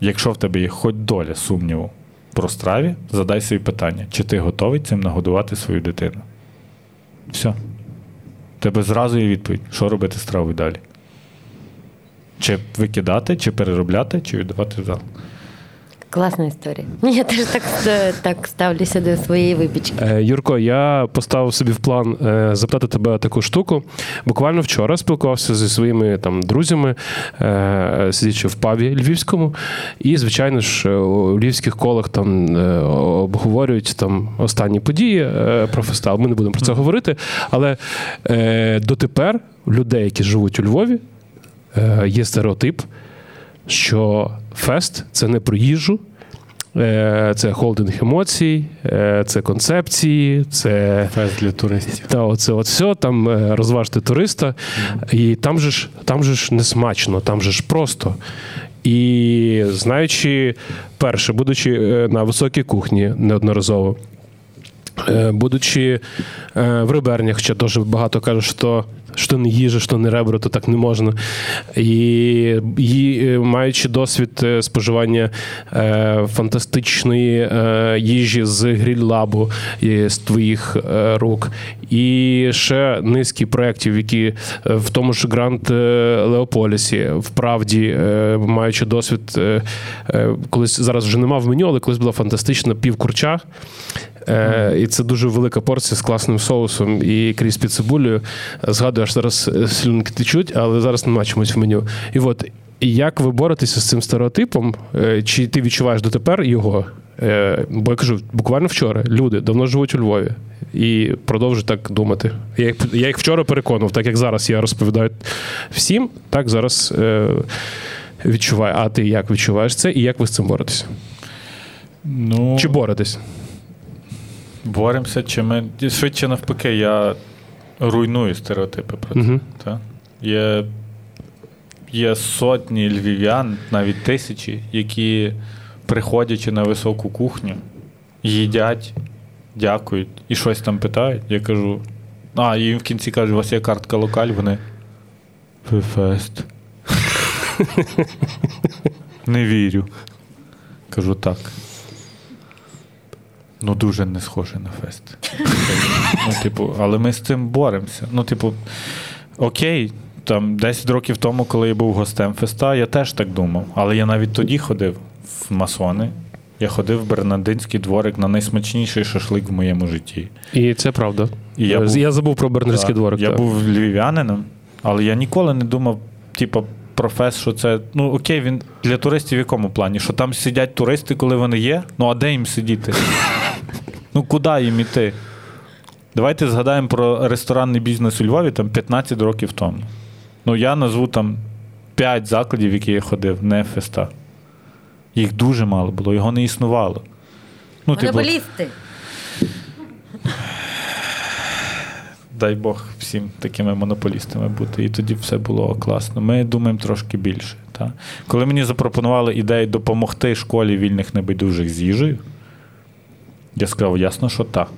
[SPEAKER 3] Якщо в тебе є хоч доля сумніву про страві, задай собі питання, чи ти готовий цим нагодувати свою дитину. Все. Тебе зразу є відповідь, що робити з стравою далі. Чи викидати, чи переробляти, чи віддавати в зал.
[SPEAKER 1] Класна історія. Я теж так так ставлюся до своєї випічки.
[SPEAKER 2] Е, Юрко, я поставив собі в план е, запитати тебе таку штуку. Буквально вчора спілкувався зі своїми там друзями, е, сидячи в пабі львівському, і, звичайно ж, у львівських колах там обговорюють там останні події про фестиваль. Ми не будемо про це говорити. Але дотепер людей, які живуть у Львові, є стереотип що фест це не про їжу, е, це холдинг емоцій, е, це концепції, це
[SPEAKER 3] фест для туристів.
[SPEAKER 2] Та оце от все, там е, розважити туриста. І там же ж там же ж не смачно, там же ж просто. І знаючи, перше, будучи на високій кухні неодноразово, будучи в ребернях, хоча дуже багато кажуть, що що не їжа, що не ребра, то так не можна. І, і е, маючи досвід е, споживання е, фантастичної е, їжі з гріль-лабу з твоїх е, рук, і ще низки проєктів, які е, в тому ж Гранд Леополісі, вправді, маючи досвід, колись зараз вже нема в меню, але колись була фантастична півкурча. І це дуже велика порція з класним соусом і крізь під цибулею. Згадую, аж зараз е, слюнки течуть, але зараз нема чомусь в меню. І от як ви боретеся з цим стереотипом? Е, чи ти відчуваєш дотепер його? Е, бо я кажу, буквально вчора люди давно живуть у Львові і продовжують так думати. Я їх, я їх вчора переконував, так як зараз я розповідаю всім, так зараз відчуваю. А ти як відчуваєш це і як ви з цим боретеся?
[SPEAKER 3] Ну,
[SPEAKER 2] Чи боретесь?
[SPEAKER 3] Боремося, чи ми швидше навпаки, я руйнує стереотипи про це. Угу. Та? Є є сотні львів'ян, навіть тисячі, які, приходячи на високу кухню, їдять, дякують і щось там питають. Я кажу. А, і в кінці кажуть, у вас є картка локаль, вони. Фест. Не вірю. Кажу так. Ну, дуже не схоже на фест. Ну, типу, Але ми з цим боремося. Ну, типу, окей, там 10 років тому, коли я був гостем феста, я теж так думав. Але я навіть тоді ходив в масони. Я ходив в Бернардинський дворик на найсмачніший шашлик в моєму житті.
[SPEAKER 2] І це правда. І Я був, я забув про Бернардинський дворик.
[SPEAKER 3] Я так. був львів'янином, але я ніколи не думав, типу, про фест, що це. Ну окей, він для туристів в якому плані? Що там сидять туристи, коли вони є? Ну а де їм сидіти? Ну куди їм іти? Давайте згадаємо про ресторанний бізнес у Львові там 15 років тому. Ну, я назву там 5 закладів, в які я ходив, не феста. Їх дуже мало було, його не існувало.
[SPEAKER 1] Ну, Монополісти. Типу,
[SPEAKER 3] дай Бог всім такими монополістами бути. І тоді все було класно. Ми думаємо трошки більше. Та? Коли мені запропонували ідею допомогти школі вільних небайдужих з їжею, я сказав, ясно, що так.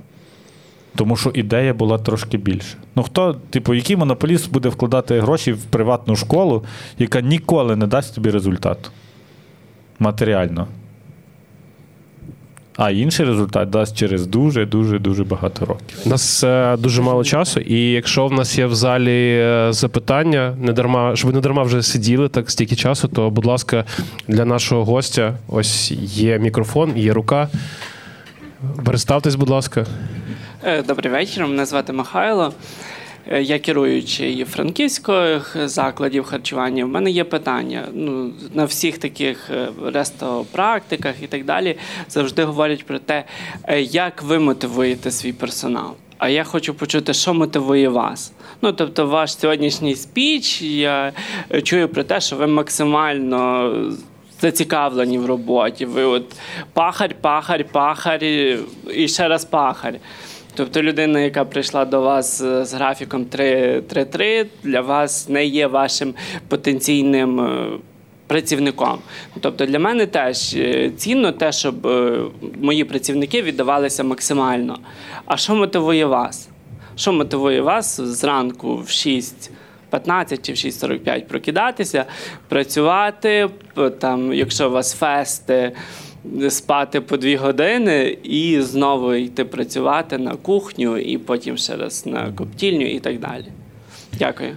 [SPEAKER 3] Тому що ідея була трошки більше. Ну хто, типу, який монополіст буде вкладати гроші в приватну школу, яка ніколи не дасть тобі результату матеріально. А інший результат дасть через дуже-дуже дуже багато років.
[SPEAKER 2] У нас е, дуже мало часу, і якщо в нас є в залі е, запитання, не дарма, щоб ви не дарма вже сиділи так стільки часу, то, будь ласка, для нашого гостя ось є мікрофон, є рука. Представтесь, будь ласка.
[SPEAKER 4] Е, добрий вечір. Мене звати Михайло. Е, я керуючий франківських закладів харчування. У мене є питання. Ну, На всіх таких е, рестопрактиках і так далі завжди говорять про те, як ви мотивуєте свій персонал. А я хочу почути, що мотивує вас. Ну, тобто, ваш сьогоднішній спіч, я чую про те, що ви максимально зацікавлені в роботі. Ви от пахар, пахар, пахар і ще раз пахар. Тобто людина, яка прийшла до вас е, з графіком 3-3, для вас не є вашим потенційним е, працівником. Тобто для мене теж е, цінно те, щоб мої працівники віддавалися максимально. А що мотивує вас? Що мотивує вас зранку в 6? 15 чи в 6.45 прокидатися, працювати. Там, Якщо у вас фести, спати по дві години і знову йти працювати на кухню, і потім ще раз на коптільню і так далі. Дякую.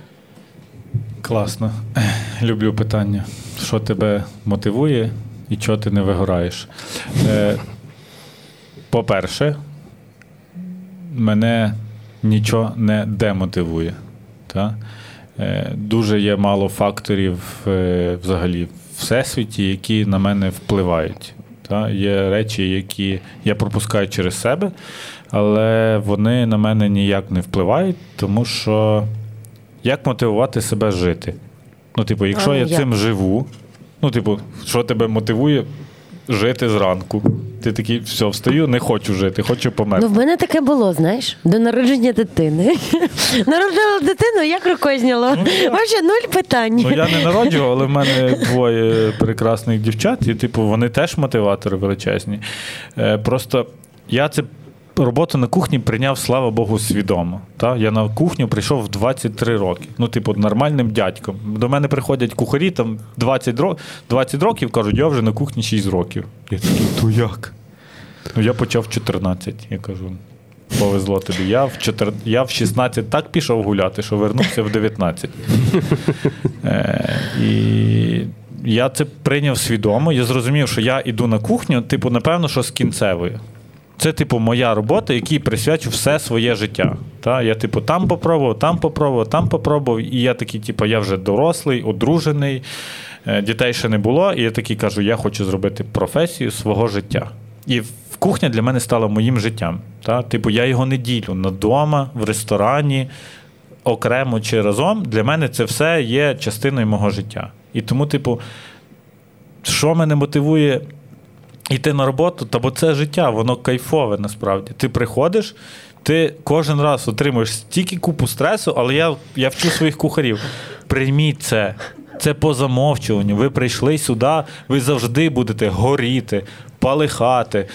[SPEAKER 3] Класно. Люблю питання. Що тебе мотивує і чого ти не вигораєш? Е, По-перше, мене нічого не демотивує. Та? Е, Дуже є мало факторів е, взагалі в всесвіті, які на мене впливають. Та? Є речі, які я пропускаю через себе, але вони на мене ніяк не впливають, тому що як мотивувати себе жити? Ну, типу, якщо а, я як? цим живу, ну, типу, що тебе мотивує жити зранку? Ти такий, все, встаю, не хочу жити, хочу померти.
[SPEAKER 1] Ну, в мене таке було, знаєш, до народження дитини. Народила дитину, як рукою зняло. Ну, Вообще нуль питань.
[SPEAKER 3] Ну я не народжував, але в мене двоє прекрасних дівчат, і типу вони теж мотиватори величезні. Е, Просто я це. Роботу на кухні прийняв, слава Богу, свідомо. Та? Я на кухню прийшов в 23 роки. Ну, типу, нормальним дядьком. До мене приходять кухарі там 20 років, 20 років кажуть, я вже на кухні 6 років. Я такий, то як? Ну, я почав в 14, я кажу. Повезло тобі. Я в 4... я в 16 так пішов гуляти, що вернувся в 19. Е, І я це прийняв свідомо. Я зрозумів, що я йду на кухню, типу, напевно, що з кінцевою. Це, типу, моя робота, якій присвячу все своє життя. Та? Я, типу, там попробував, там попробував, там попробував. І я такий, типу, я вже дорослий, одружений, е, дітей ще не було. І я такий кажу, я хочу зробити професію свого життя. І кухня для мене стала моїм життям. Та? Типу, я його не ділю на дома, в ресторані, окремо чи разом. Для мене це все є частиною мого життя. І тому, типу, що мене мотивує йти на роботу, та бо це життя, воно кайфове насправді. Ти приходиш, ти кожен раз отримуєш стільки купу стресу, але я я вчу своїх кухарів. Прийміть це. Це по замовчуванню. Ви прийшли сюди, ви завжди будете горіти, палихати.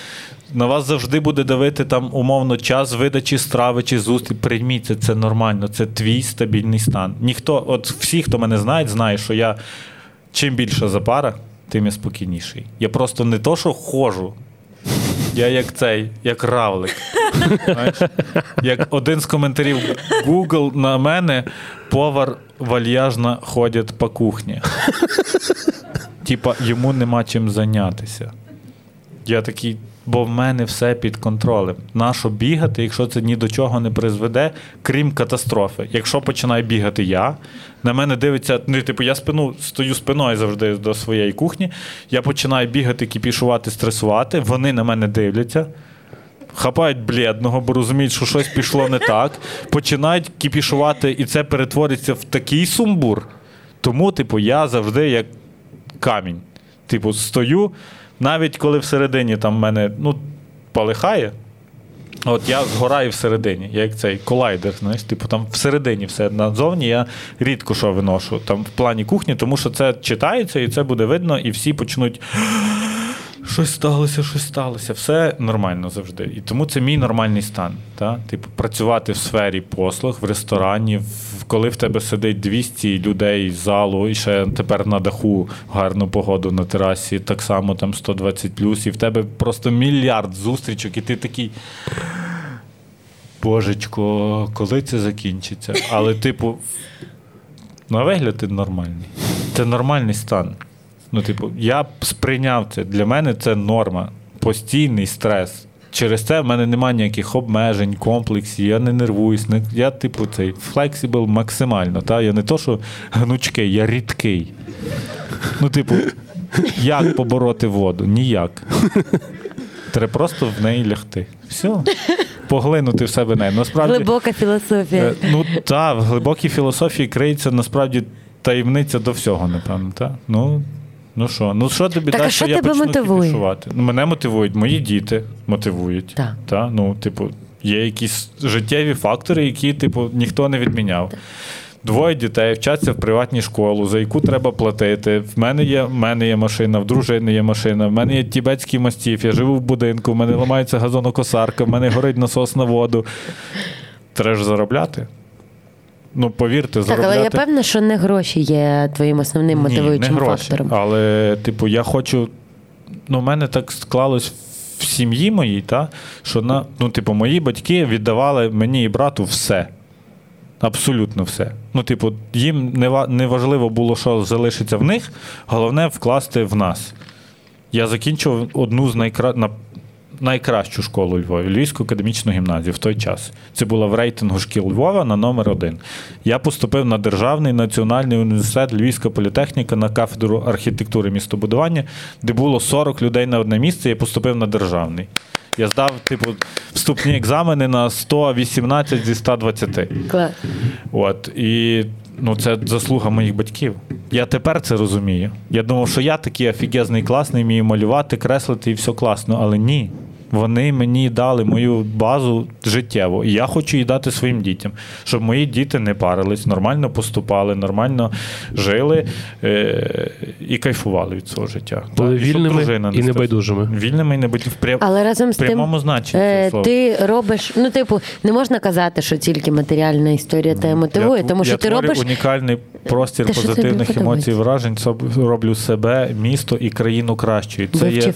[SPEAKER 3] На вас завжди буде давити там умовно час видачі страви чи зустріч. Прийміть це, це нормально, це твій стабільний стан. Ніхто, от всі, хто мене знає, знає, що я чим більша запара, тим я спокійніший. Я просто не то, що ходжу. Я як цей, як равлик. Знаєш? Як один з коментарів Google на мене повар вальяжно ходить по кухні. Типа, йому нема чим зайнятися. Я такий, бо в мене все під контролем. Нащо бігати, якщо це ні до чого не призведе, крім катастрофи. Якщо починаю бігати я, на мене дивиться, ну, типу, я спину стою спиною завжди до своєї кухні. Я починаю бігати, кіпішувати, стресувати. Вони на мене дивляться. Хапають блідного, бо розуміють, що щось пішло не так. Починають кіпішувати, і це перетвориться в такий сумбур. Тому, типу, я завжди як камінь. Типу, стою, навіть коли всередині там мене ну, полихає, от я згораю всередині, я як цей колайдер, знаєш, типу там всередині все назовні я рідко що виношу там в плані кухні, тому що це читається і це буде видно, і всі почнуть. Щось сталося, щось сталося. Все нормально завжди. І тому це мій нормальний стан. Та? Типу, працювати в сфері послуг, в ресторані, в, коли в тебе сидить 200 людей з залу, і ще тепер на даху гарну погоду на терасі, так само там 120 плюс, і в тебе просто мільярд зустрічок, і ти такий. Божечко, коли це закінчиться? Але, типу, на вигляд ти нормальний. Це нормальний стан. Ну, типу, я сприйняв це. Для мене це норма, постійний стрес. Через це в мене немає ніяких обмежень, комплексів, я не нервуюсь. Не, я, типу, цей flexible максимально. Та? Я не то, що гнучкий, я рідкий. Ну, типу, як побороти воду? Ніяк. Треба просто в неї лягти. Все. Поглинути в себе неї. Насправді,
[SPEAKER 1] Глибока філософія.
[SPEAKER 3] Е, ну так, в глибокій філософії криється насправді таємниця до всього, напевно. Та? Ну, Ну що, ну що тобі
[SPEAKER 1] Так, а
[SPEAKER 3] дасть,
[SPEAKER 1] що
[SPEAKER 3] що я
[SPEAKER 1] тебе
[SPEAKER 3] почну
[SPEAKER 1] мотивує?
[SPEAKER 3] Ну, мене мотивують, мої діти мотивують.
[SPEAKER 1] Так.
[SPEAKER 3] Та? Ну, типу, є якісь життєві фактори, які, типу, ніхто не відміняв. Двоє дітей вчаться в приватній школу, за яку треба платити. В мене є, в мене є машина, в дружини є машина, в мене є тібетський мастів, я живу в будинку, в мене ламається газонокосарка, в мене горить насос на воду. Треба ж заробляти. Ну, повірте,
[SPEAKER 1] Так, але я певна, що не гроші є твоїм основним мотивуючим
[SPEAKER 3] Ні, не гроші,
[SPEAKER 1] фактором.
[SPEAKER 3] Але, типу, я хочу. Ну, в мене так склалось в сім'ї моїй, та, що на, ну, типу, мої батьки віддавали мені і брату все. Абсолютно все. Ну, типу, їм не, не важливо було, що залишиться в них, головне вкласти в нас. Я закінчив одну з найкра... на... найкращу школу Львові, Львівську академічну гімназію в той час. Це була в рейтингу шкіл Львова на номер один. Я поступив на Державний національний університет Львівська політехніка на кафедру архітектури містобудування, де було 40 людей на одне місце, я поступив на державний. Я здав, типу, вступні екзамени на 118 зі 120.
[SPEAKER 1] Клас.
[SPEAKER 3] От, і ну, це заслуга моїх батьків. Я тепер це розумію. Я думав, що я такий офігезний, класний, вмію малювати, креслити і все класно, але ні. Вони мені дали мою базу життєву, і я хочу її дати своїм дітям, щоб мої діти не парились, нормально поступали, нормально жили е- і кайфували від свого життя.
[SPEAKER 2] Були
[SPEAKER 3] Так,
[SPEAKER 2] вільними
[SPEAKER 3] дружина не
[SPEAKER 2] і небайдужими.
[SPEAKER 3] Вільними і небайдужими. В прям-
[SPEAKER 1] Але разом з
[SPEAKER 3] в прямому
[SPEAKER 1] тим,
[SPEAKER 3] значенні
[SPEAKER 1] е, ти робиш, ну, типу, не можна казати, що тільки матеріальна історія тебе мотивує,
[SPEAKER 3] я,
[SPEAKER 1] тому що
[SPEAKER 3] я
[SPEAKER 1] ти робиш.
[SPEAKER 3] унікальний простір
[SPEAKER 1] тобі
[SPEAKER 3] позитивних емоцій, вражень. Роблю себе, місто і країну кращою. Це є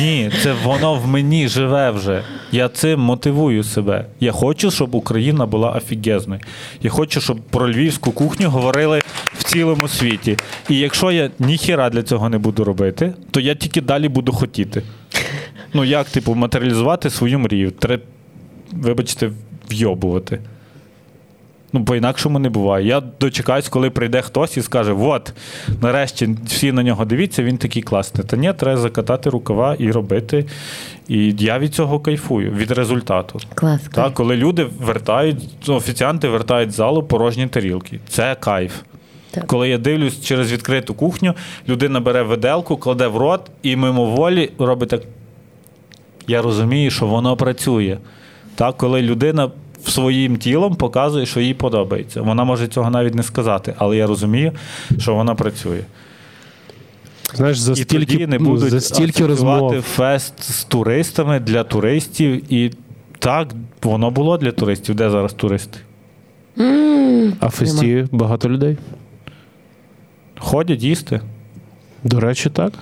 [SPEAKER 3] ні, це воно в мені живе вже. Я цим мотивую себе. Я хочу, щоб Україна була офігезною. Я хочу, щоб про львівську кухню говорили в цілому світі. І якщо я ніхіра для цього не буду робити, то я тільки далі буду хотіти. Ну як, типу, матеріалізувати свою мрію? Треба, вибачте, вйобувати. Ну, по-інакшому не буває. Я дочекаюсь, коли прийде хтось і скаже: от, нарешті всі на нього дивіться, він такий класний. Та ні, треба закатати рукава і робити. І я від цього кайфую, від результату.
[SPEAKER 1] Клас.
[SPEAKER 3] Так, коли люди вертають, офіціанти вертають з залу порожні тарілки. Це кайф.
[SPEAKER 1] Так.
[SPEAKER 3] Коли я дивлюсь через відкриту кухню, людина бере виделку, кладе в рот і мимоволі робить так. Я розумію, що воно працює. Так, коли людина своїм тілом показує, що їй подобається. Вона може цього навіть не сказати, але я розумію, що вона працює.
[SPEAKER 2] Знаєш, за
[SPEAKER 3] і тоді
[SPEAKER 2] стільки,
[SPEAKER 3] не будуть
[SPEAKER 2] за стільки розмов.
[SPEAKER 3] фест з туристами для туристів. І так, воно було для туристів. Де зараз туристи?
[SPEAKER 2] А в фесті багато людей.
[SPEAKER 3] Ходять їсти.
[SPEAKER 2] До речі, так.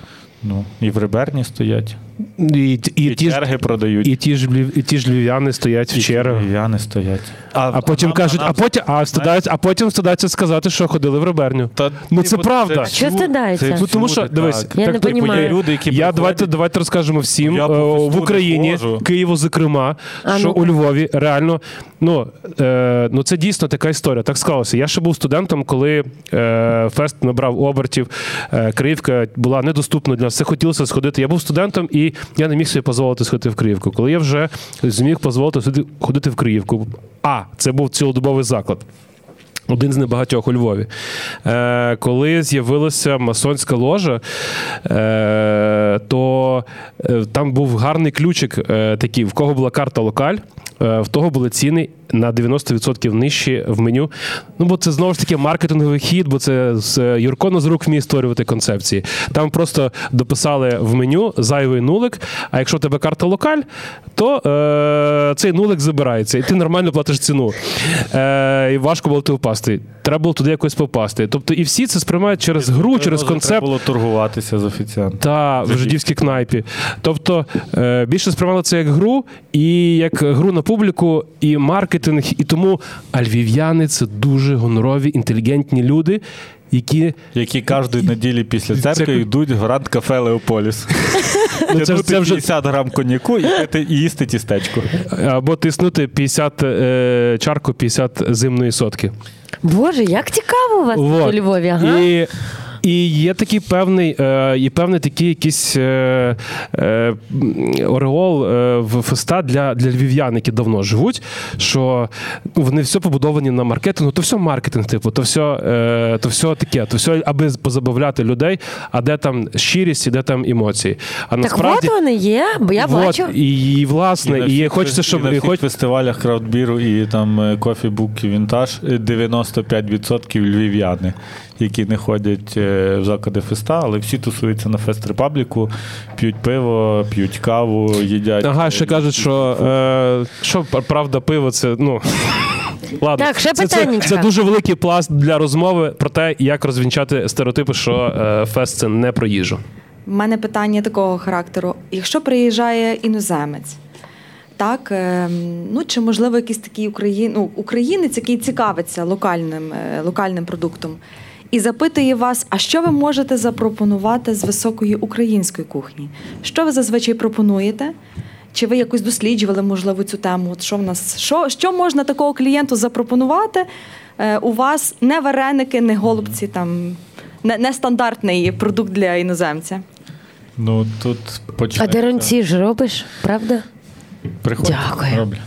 [SPEAKER 3] Ну, і в реберні стоять,
[SPEAKER 2] І, і,
[SPEAKER 3] і,
[SPEAKER 2] ті, ж,
[SPEAKER 3] черги продають.
[SPEAKER 2] і, ті ж, і ті ж львів'яни стоять в чергах.
[SPEAKER 3] Львів'яни стоять.
[SPEAKER 2] А потім
[SPEAKER 3] нам-
[SPEAKER 2] кажуть,
[SPEAKER 3] нам-
[SPEAKER 2] а потім, а, стидаються, а потім стидаються сказати, що ходили в реберню.
[SPEAKER 3] Та,
[SPEAKER 2] Ну, це
[SPEAKER 3] типу,
[SPEAKER 2] правда.
[SPEAKER 1] Що
[SPEAKER 3] це
[SPEAKER 1] Ну,
[SPEAKER 2] Ну, тому що, дивись,
[SPEAKER 3] так.
[SPEAKER 1] Я
[SPEAKER 2] так,
[SPEAKER 1] не
[SPEAKER 2] типу.
[SPEAKER 3] Є люди, які
[SPEAKER 2] Я давайте, давайте розкажемо всім
[SPEAKER 3] Я
[SPEAKER 2] е, в Україні. Києву, зокрема,
[SPEAKER 1] А,
[SPEAKER 2] що
[SPEAKER 1] ну-ка.
[SPEAKER 2] у Львові реально ну, е, ну це дійсно така історія. Так склалося. Я ще був студентом, коли е, фест набрав обертів. Е, Криївка була недоступна для нас. Все хотілося сходити. Я був студентом і я не міг собі дозволити сходити в Криївку. Коли я вже зміг дозволити ходити в Криївку, а це був цілодобовий заклад. Один з небагатьох у Львові. Е, коли з'явилася масонська ложа, е, то е, там був гарний ключик, е, такий, в кого була карта локаль, в того були ціни на 90% нижчі в меню. Ну, бо це знову ж таки маркетинговий хід, бо це з Юрко Назрук вміє створювати концепції. Там просто дописали в меню зайвий нулик, а якщо у тебе карта локаль, то е, цей нулик забирається, і ти нормально платиш ціну. Е, і важко було туди впасти. Треба було туди якось попасти. Тобто, і всі це сприймають через гру, через концепт.
[SPEAKER 3] Треба було торгуватися з офіціантом.
[SPEAKER 2] Та в жидівській кнайпі. Тобто е, більше сприймали це як гру, і як гру на публіку, і маркетинг. І тому а львів'яни це дуже гонорові, інтелігентні люди, які
[SPEAKER 3] Які кожної неділі після
[SPEAKER 2] Це-
[SPEAKER 3] церкви йдуть в гранд кафе Леополіс.
[SPEAKER 2] Ну, це це вже-
[SPEAKER 3] 50 грам коньяку і пити і їсти тістечко.
[SPEAKER 2] або тиснути 50 е, чарку 50 зимної сотки.
[SPEAKER 1] Боже, як цікаво у вас
[SPEAKER 2] Вот.
[SPEAKER 1] у Львові, ага.
[SPEAKER 2] І І є такий певний, е, є певний такий якийсь е, е, ореол е, в феста для, для львів'ян, які давно живуть, що вони все побудовані на маркетингу, то все маркетинг, типу, то все, е, то все таке, то все, аби позабавляти людей, а де там щирість і де там емоції. А
[SPEAKER 1] Так
[SPEAKER 2] насправді.
[SPEAKER 1] от вони є, бо я
[SPEAKER 2] Вот,
[SPEAKER 1] бачу.
[SPEAKER 2] і, і власне, і,
[SPEAKER 3] всіх
[SPEAKER 2] хочеться, щоб
[SPEAKER 3] і на
[SPEAKER 2] і
[SPEAKER 3] всіх
[SPEAKER 2] хоч...
[SPEAKER 3] фестивалях краудбіру і там кофі-бук вінтаж 95% львів'яни, які не ходять е, в заклади феста, але всі тусуються на фест Репабліку, п'ють пиво, п'ють каву, їдять.
[SPEAKER 2] Ага, ще кажуть, що, е, що правда, пиво це ну. Ладно,
[SPEAKER 1] Так, ще
[SPEAKER 2] це, це, це дуже великий пласт для розмови про те, як розвінчати стереотипи, що е, фест це не про їжу.
[SPEAKER 5] У мене питання такого характеру: якщо приїжджає іноземець, так ем, ну чи можливо якийсь такий україн... ну, українець, який цікавиться локальним, е, локальним продуктом, і запитує вас, а що ви можете запропонувати з високої української кухні? Що ви зазвичай пропонуєте? Чи ви якось досліджували, можливо, цю тему? От що в нас що, що можна такого клієнту запропонувати? Е, у вас не вареники, не голубці, там не, нестандартний продукт для іноземця.
[SPEAKER 3] Ну тут
[SPEAKER 1] А
[SPEAKER 3] починається.
[SPEAKER 1] деронці ж робиш, правда?
[SPEAKER 3] Приходять,
[SPEAKER 1] Дякую.
[SPEAKER 3] роблю.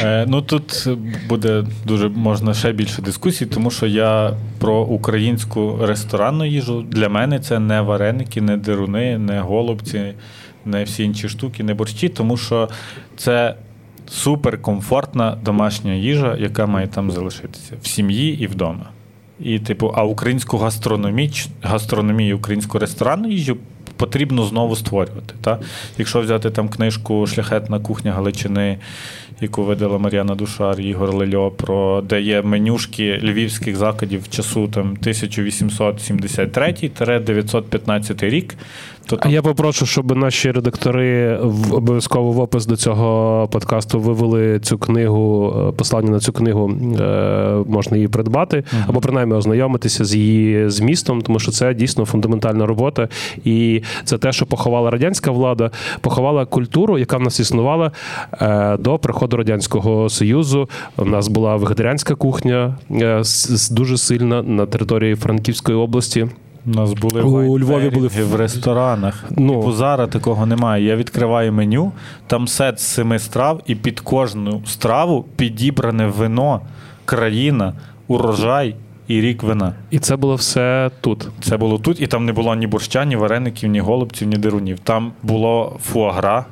[SPEAKER 3] Е, ну тут буде дуже можна ще більше дискусій, тому що я про українську ресторанну їжу. Для мене це не вареники, не деруни, не голубці, не всі інші штуки, не борщі, тому що це суперкомфортна домашня їжа, яка має там залишитися в сім'ї і вдома. І, типу, а українську гастрономіч, гастрономію, українську ресторанну їжу потрібно знову створювати. Та? Якщо взяти там книжку Шляхетна кухня Галичини, яку видала Мар'яна Душар Ігор Лельо, про де є менюшки львівських закладів часу там 1873-915 рік, то
[SPEAKER 2] А
[SPEAKER 3] там
[SPEAKER 2] я попрошу, щоб наші редактори в обов'язково в опис до цього подкасту вивели цю книгу, е, послання на цю книгу е, можна її придбати, або принаймні ознайомитися з її змістом, тому що це дійсно фундаментальна робота. І це те, що поховала радянська влада, поховала культуру, яка в нас існувала е, до приходу радянського союзу. У нас була вегетаріанська кухня е, дуже сильна на території Франківської області.
[SPEAKER 3] У нас були
[SPEAKER 2] У Львові були
[SPEAKER 3] в ресторанах.
[SPEAKER 2] Ну.
[SPEAKER 3] Типу зараз такого немає. Я відкриваю меню, там сет з семи страв, і під кожну страву підібране вино, країна, урожай і рік вина.
[SPEAKER 2] І це було все тут.
[SPEAKER 3] Це було тут, і там не було ні борща, ні вареників, ні голубців, ні дерунів. Там було фуагра,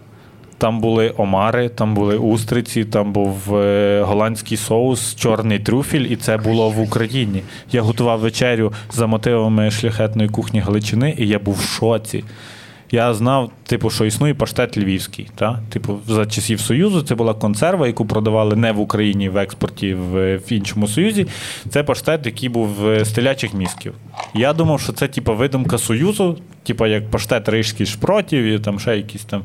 [SPEAKER 3] там були омари, там були устриці, там був е, голландський соус, чорний трюфель, і це було в Україні. Я готував вечерю за мотивами шляхетної кухні Галичини, і я був в шоці. Я знав, типу, що існує паштет львівський. Та? Типу, за часів Союзу це була консерва, яку продавали не в Україні в експорті в, в іншому Союзі. Це паштет, який був з телячих мізків. Я думав, що це типу, видумка Союзу, типу як паштет рижський шпротів і там ще якісь там.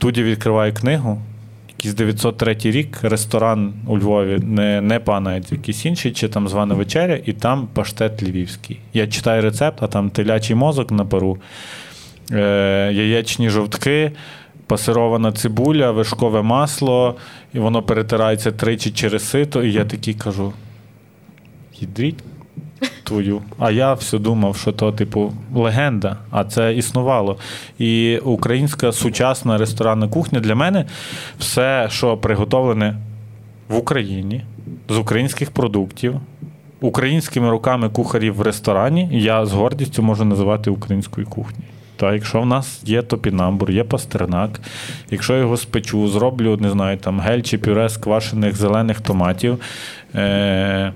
[SPEAKER 3] Тут я відкриваю книгу. Якийсь 903 рік, ресторан у Львові, не, не пана, якийсь інший, чи там звана вечеря, і там паштет львівський. Я читаю рецепт, а там телячий мозок на пару, е, яєчні жовтки, пасирована цибуля, вишкове масло, і воно перетирається тричі через сито. І я такий кажу: їдріть твою. А я все думав, що то, типу, легенда, а це існувало. І українська сучасна ресторанна кухня для мене все, що приготовлене в Україні з українських продуктів. Українськими руками кухарів в ресторані я з гордістю можу називати українською кухнею. Та якщо в нас є топінамбур, є пастернак, якщо його спечу, зроблю, не знаю, там гель чи пюре з квашених зелених томатів, е-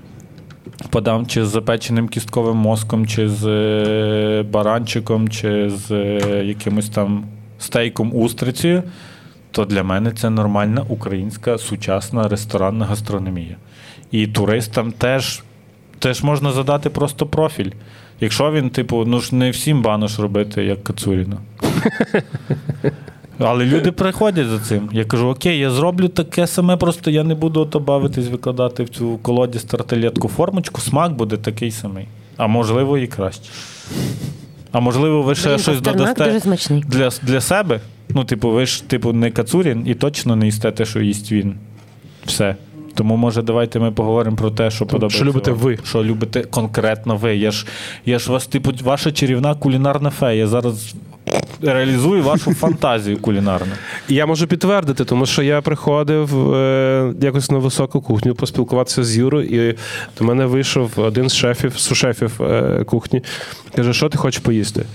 [SPEAKER 3] подам чи з запеченим кістковим мозком, чи з е, баранчиком, чи з е, якимось там стейком устрицею, то для мене це нормальна українська сучасна ресторанна гастрономія. І туристам теж, теж можна задати просто профіль. Якщо він, типу, ну ж не всім банош робити, як Кацуріна. Але люди приходять за цим. Я кажу, окей, я зроблю таке саме, просто я не буду ото бавитись, викладати в цю колоді стартелетку формочку, смак буде такий самий. А можливо, і краще. А можливо, ви ще
[SPEAKER 1] Блін,
[SPEAKER 2] щось
[SPEAKER 1] пастернак
[SPEAKER 2] додасте
[SPEAKER 1] дуже смачний.
[SPEAKER 2] для, для себе. Ну, типу, ви ж, типу, не Кацурін і точно не їсте те, що їсть він. Все.
[SPEAKER 3] Тому, може, давайте ми поговоримо про те, що подобається.
[SPEAKER 2] що любите
[SPEAKER 3] вам.
[SPEAKER 2] ви.
[SPEAKER 3] Що любите конкретно ви. Я ж, я ж вас, типу, ваша чарівна кулінарна фея. Я зараз реалізую вашу фантазію кулінарну.
[SPEAKER 2] Я можу підтвердити, тому що я приходив е, якось на високу кухню поспілкуватися з Юрою, і до мене вийшов один з шефів, сушефів е, кухні. Каже, що ти хочеш поїсти?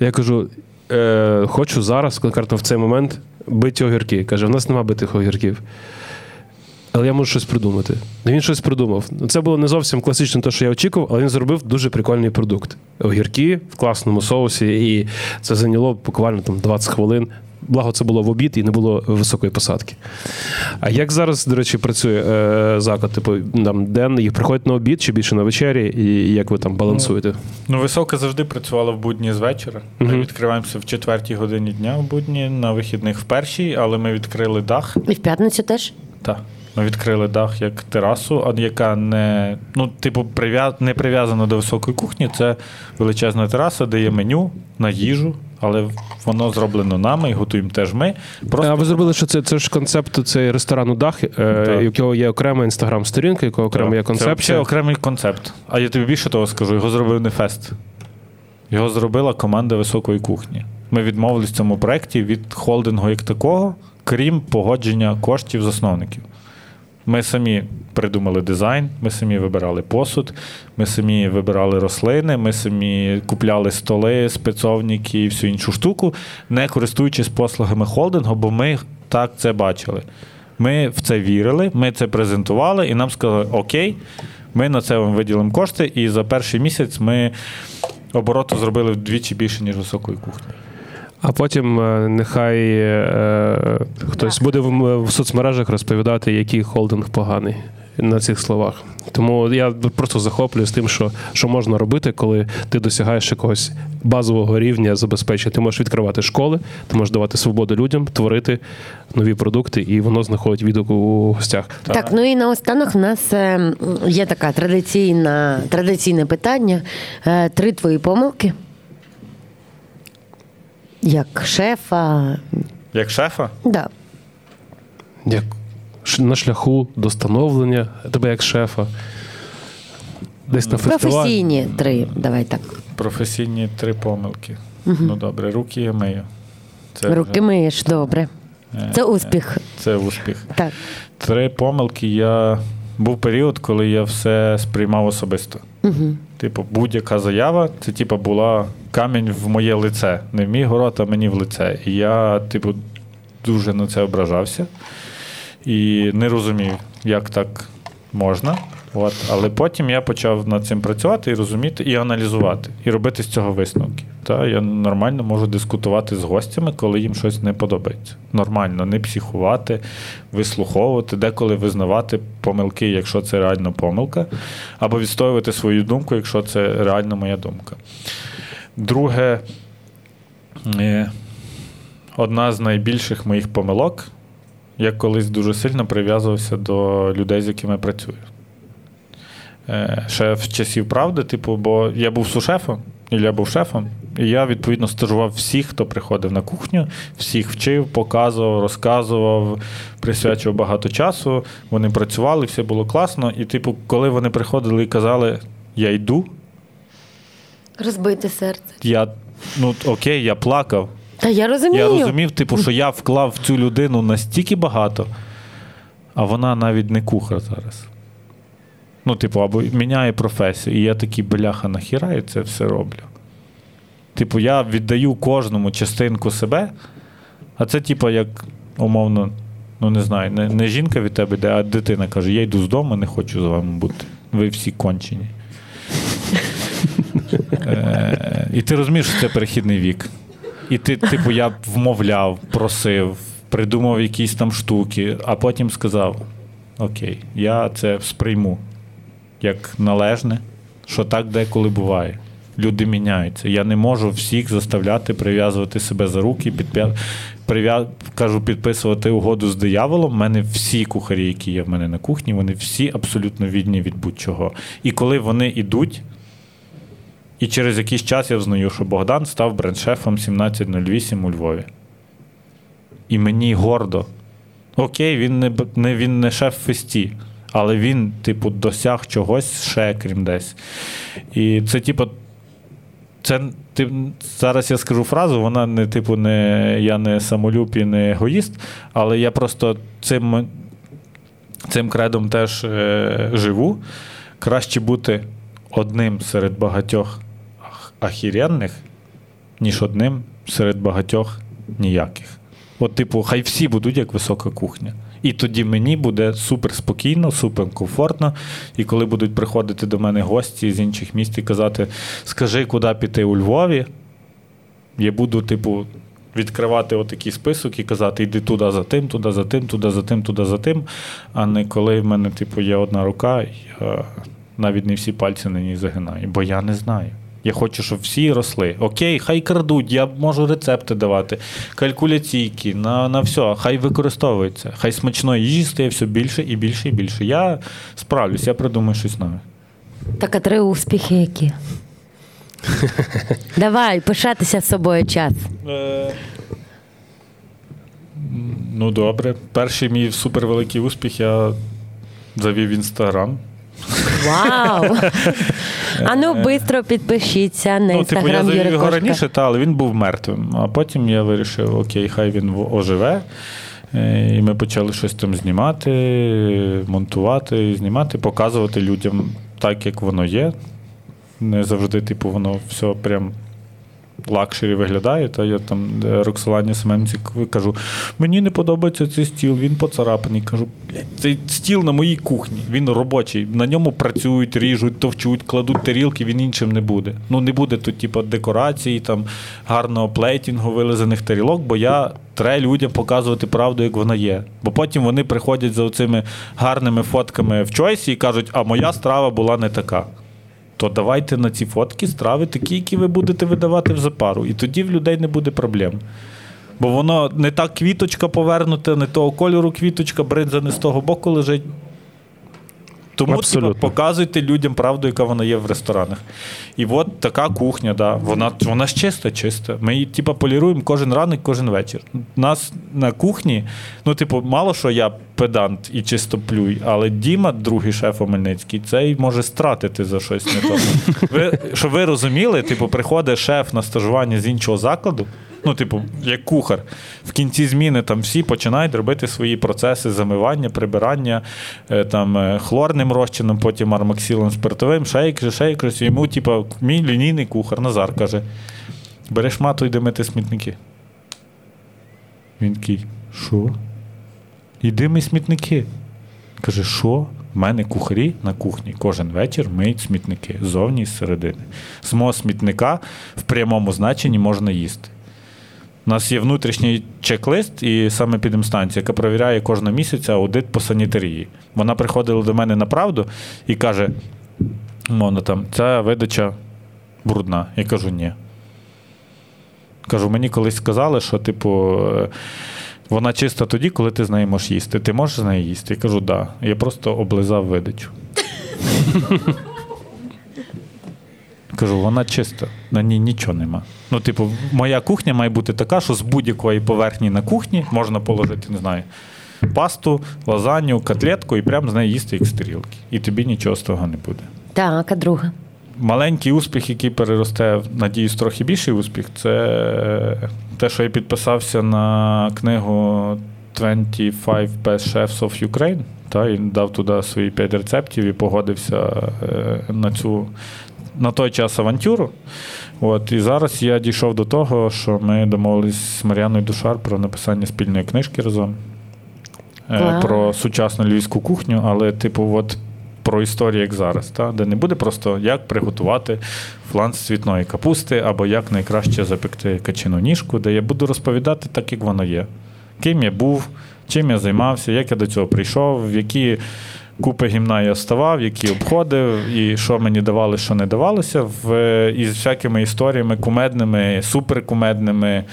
[SPEAKER 2] Я кажу: е, хочу зараз, конкретно в цей момент, биті огірки. Каже, в нас нема битих огірків. Але я можу щось придумати. І Він щось придумав. Це було не зовсім класично те, що я очікував, але він зробив дуже прикольний продукт. Огірки в класному соусі, і це зайняло буквально там 20 хвилин. Благо, це було в обід і не було високої посадки. А як зараз, до речі, працює е, заклад? Типу, там день їх приходять на обід чи більше на вечері, і як ви там балансуєте?
[SPEAKER 3] Ну, висока завжди працювала в будні з вечора. Ми
[SPEAKER 2] Мгм.
[SPEAKER 3] відкриваємося в четвертій годині дня в будні, на вихідних в першій, але ми відкрили дах.
[SPEAKER 1] І в п'ятницю теж?
[SPEAKER 3] Так. Ми відкрили дах як терасу, яка не, ну, типу, прив'я... не прив'язана до високої кухні. Це величезна тераса, де є меню на їжу, але воно зроблено нами і готуємо теж ми. Просто
[SPEAKER 2] А ви зробили, що це, це ж концепт цей ресторану дах, е, якого є окрема інстаграм-сторінка, якого окремо є
[SPEAKER 3] Це окремий концепт. А я тобі більше того скажу, його зробив не фест. Його зробила команда високої кухні. Ми відмовились в цьому проєкті від холдингу як такого, крім погодження коштів засновників. Ми самі придумали дизайн, ми самі вибирали посуд, ми самі вибирали рослини, ми самі купляли столи, спецовники і всю іншу штуку, не користуючись послугами холдингу, бо ми так це бачили. Ми в це вірили, ми це презентували, і нам сказали: Окей, ми на це вам виділимо кошти, і за перший місяць ми обороту зробили вдвічі більше, ніж високої кухні.
[SPEAKER 2] А потім е, нехай е, хтось буде в, в соцмережах розповідати, який холдинг поганий на цих словах. Тому я просто захоплююсь тим, що, що можна робити, коли ти досягаєш якогось базового рівня забезпечення. Ти можеш відкривати школи, ти можеш давати свободу людям, творити нові продукти, і воно знаходить відгук у гостях.
[SPEAKER 1] Так, ну і наостанок в нас е, є така традиційна, традиційне питання. Е, Три твої помилки. Як шефа.
[SPEAKER 3] Як шефа?
[SPEAKER 1] Да.
[SPEAKER 2] Як на шляху до становлення тебе як шефа. Десь на фестивалі.
[SPEAKER 1] Професійні три. Давай так.
[SPEAKER 3] Професійні три помилки. Ну добре, руки я мию. Це
[SPEAKER 1] Руки
[SPEAKER 3] вже-
[SPEAKER 1] миєш, добре.
[SPEAKER 3] Е,
[SPEAKER 1] Це успіх.
[SPEAKER 3] Це успіх.
[SPEAKER 1] Так.
[SPEAKER 3] Три помилки я. Був період, коли я все сприймав особисто.
[SPEAKER 1] Угу.
[SPEAKER 3] Типу, будь-яка заява, це типу, була камінь в моє лице. Не в мій город, а мені в лице. І я, типу, дуже на це ображався і не розумів, як так можна. От. Але потім я почав над цим працювати і розуміти, і аналізувати, і робити з цього висновки. Та я нормально можу дискутувати з гостями, коли їм щось не подобається. Нормально, не психувати, вислуховувати, деколи визнавати помилки, якщо це реально помилка, або відстоювати свою думку, якщо це реально моя думка. Друге, е, одна з найбільших моїх помилок. Я колись дуже сильно прив'язувався до людей, з якими працюю. Е, Ще в часів правди, типу, бо я був сушефом, Ілля був шефом, і я, відповідно, стажував всіх, хто приходив на кухню, всіх вчив, показував, розказував, присвячував багато часу. Вони працювали, все було класно. І, типу, коли вони приходили і казали, я йду,
[SPEAKER 1] Розбите серце.
[SPEAKER 3] я ну окей, я плакав.
[SPEAKER 1] Та я розумію.
[SPEAKER 3] Я розумів, типу, що я вклав в цю людину настільки багато, а вона навіть не кухар зараз. Ну, типу, або міняє професію. І я такий, бляха, нахіра я це все роблю. Типу, я віддаю кожному частинку себе, а це, типу, як умовно, ну не знаю, не, не жінка від тебе йде, а дитина каже: я йду з дому, не хочу з вами бути. Ви всі кончені. Е, І ти розумієш, що це перехідний вік. І ти, типу, я вмовляв, просив, придумав якісь там штуки, а потім сказав: Окей, я це сприйму як належне, що так деколи буває. Люди міняються. Я не можу всіх заставляти прив'язувати себе за руки, підпя... прив'я... кажу, підписувати угоду з дияволом. У мене всі кухарі, які є в мене на кухні, вони всі абсолютно вільні від будь-чого. І коли вони йдуть, і через якийсь час я взнаю, що Богдан став бренд-шефом 1708 у Львові. І мені гордо. Окей, він не, не, він не шеф фесті, але він, типу, досяг чогось ще, крім десь. І це, типу, це ти, зараз я скажу фразу, вона не, типу, не я не самолюб і не егоїст, але я просто цим цим кредом теж е, живу. Краще бути одним серед багатьох ахіренних, ніж одним серед багатьох ніяких. От, типу, хай всі будуть як висока кухня. І тоді мені буде супер спокійно, супер комфортно. І коли будуть приходити до мене гості з інших міст і казати, скажи, куди піти у Львові, я буду, типу, відкривати отакий список і казати, йди туди за тим, туди за тим, туди за тим, туди за тим. А не коли в мене, типу, є одна рука, я навіть не всі пальці на ній загинаю, бо я не знаю. Я хочу, щоб всі росли. Окей, хай крадуть, я можу рецепти давати, калькуляційки, на на все, хай використовується. Хай смачної їжі стає все більше і більше і більше. Я справлюсь, я придумаю щось нове.
[SPEAKER 1] Так, а три успіхи які? Давай, пишатися з собою час. Е,
[SPEAKER 3] ну, добре. Перший мій супервеликий успіх я завів інстаграм.
[SPEAKER 1] Вау! А ну швидко підпишіться на інстаграм. Ну, типу, я завів його
[SPEAKER 3] раніше, та, але він був мертвим. А потім я вирішив, окей, хай він оживе. Е, і ми почали щось там знімати, монтувати, знімати, показувати людям так, як воно є. Не завжди, типу, воно все прям luxury виглядає. Та я там Роксолані Семенці кажу: мені не подобається цей стіл, він поцарапаний. Кажу, цей стіл на моїй кухні, він робочий. На ньому працюють, ріжуть, товчуть, кладуть тарілки, він іншим не буде. Ну не буде тут, типу, декорації, там гарного плейтінгу, вилизаних тарілок, бо я. Треба людям показувати правду, як вона є. Бо потім вони приходять за цими гарними фотками в чойсі і кажуть, а моя страва була не така то давайте на ці фотки страви такі, які ви будете видавати в запару. І тоді в людей не буде проблем. Бо воно не та квіточка повернута, не того кольору квіточка, бринза не з того боку лежить. Тому типу, показуйте людям правду, яка вона є в ресторанах. І от така кухня, да, вона вона ж чиста, чиста. Ми її типу, поліруємо кожен ранок, кожен вечір. У нас на кухні, ну, типу, мало що я педант і чистоплюй, але Діма, другий шеф Омельницький, цей може стратити за щось не то. Ви, Щоб ви розуміли, типу, приходить шеф на стажування з іншого закладу. Ну, типу, як кухар. В кінці зміни там всі починають робити свої процеси замивання, прибирання е, там, е, хлорним розчином, потім армаксілом спиртовим, шейк, шейк, йому, типу, мій лінійний кухар Назар каже: береш мату йди мити смітники. Він такий, що? Іди ми смітники. Каже, що? У мене кухарі на кухні кожен вечір миють смітники ззовні і зсередини. З мого смітника в прямому значенні можна їсти. У нас є внутрішній чек-лист і саме підемстанція, яка перевіряє кожного місяця аудит по санітарії. Вона приходила до мене на правду і каже: мовно там, ця видача брудна. Я кажу, ні. Кажу, мені колись сказали, що, типу, вона чиста тоді, коли ти з нею можеш їсти. Ти можеш з нею їсти? Я кажу, так. Да. Я просто облизав видачу. Кажу, вона чиста, на ній нічого нема. Ну, типу, моя кухня має бути така, що з будь-якої поверхні на кухні можна положити, не знаю, пасту, лазанью, котлетку і прямо з неї їсти як стрілки. І тобі нічого з того не буде.
[SPEAKER 1] Так, а друга.
[SPEAKER 3] Маленький успіх, який переросте, надіюсь, трохи більший успіх, це те, що я підписався на книгу 25 Best Chefs of Ukraine. Та, і дав туди свої 5 рецептів і погодився е, на цю на той час авантюру. От, І зараз я дійшов до того, що ми домовились з Мар'яною Душар про написання спільної книжки разом е, про сучасну львівську кухню, але, типу, от. Про історію, як зараз, та? де не буде просто як приготувати фланс цвітної капусти, або як найкраще запекти качину ніжку, де я буду розповідати так, як воно є. Ким я був, чим я займався, як я до цього прийшов, в які купи гімна я ставав, які обходив, і що мені давали, що не давалося, в, із всякими історіями кумедними, суперкумедними.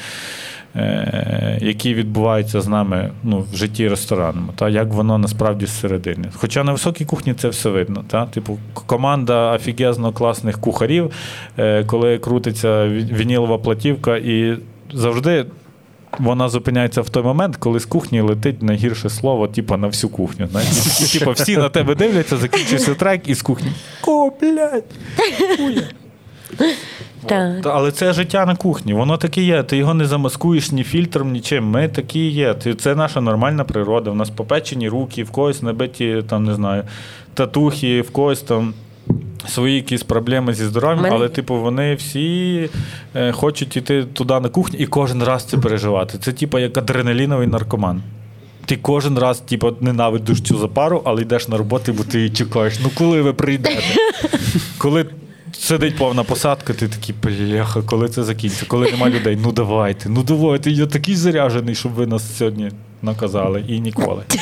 [SPEAKER 3] Е, які відбуваються з нами ну, в житті ресторанному, та як воно насправді зсередини. Хоча на високій кухні це все видно. Та? Типу, команда офігезно класних кухарів, е, коли крутиться вінілова платівка, і завжди вона зупиняється в той момент, коли з кухні летить найгірше слово, типу, на всю кухню. знаєш. Типу, всі на тебе дивляться, закінчився трек, і з кухні. Ко, блядь. хуя».
[SPEAKER 1] Так.
[SPEAKER 3] Але це життя на кухні, воно таке є. Ти його не замаскуєш ні фільтром, нічим. Ми такі є. Це наша нормальна природа. У нас попечені руки, в когось набиті, там, не знаю, татухи, в когось там. Свої якісь проблеми зі здоров'ям,
[SPEAKER 1] Мене-
[SPEAKER 3] але типу вони всі е, хочуть іти туди на кухню і кожен раз це переживати. Це типу як адреналіновий наркоман. Ти кожен раз, типу, ненавидиш цю запару, але йдеш на роботу, бо ти її чекаєш. Ну коли ви прийдете? Коли сидить повна посадка, ти такий, бляха, коли це закінчиться? Коли нема людей, ну давайте, ну давайте, я такий заряджений, щоб ви нас сьогодні наказали і ніколи.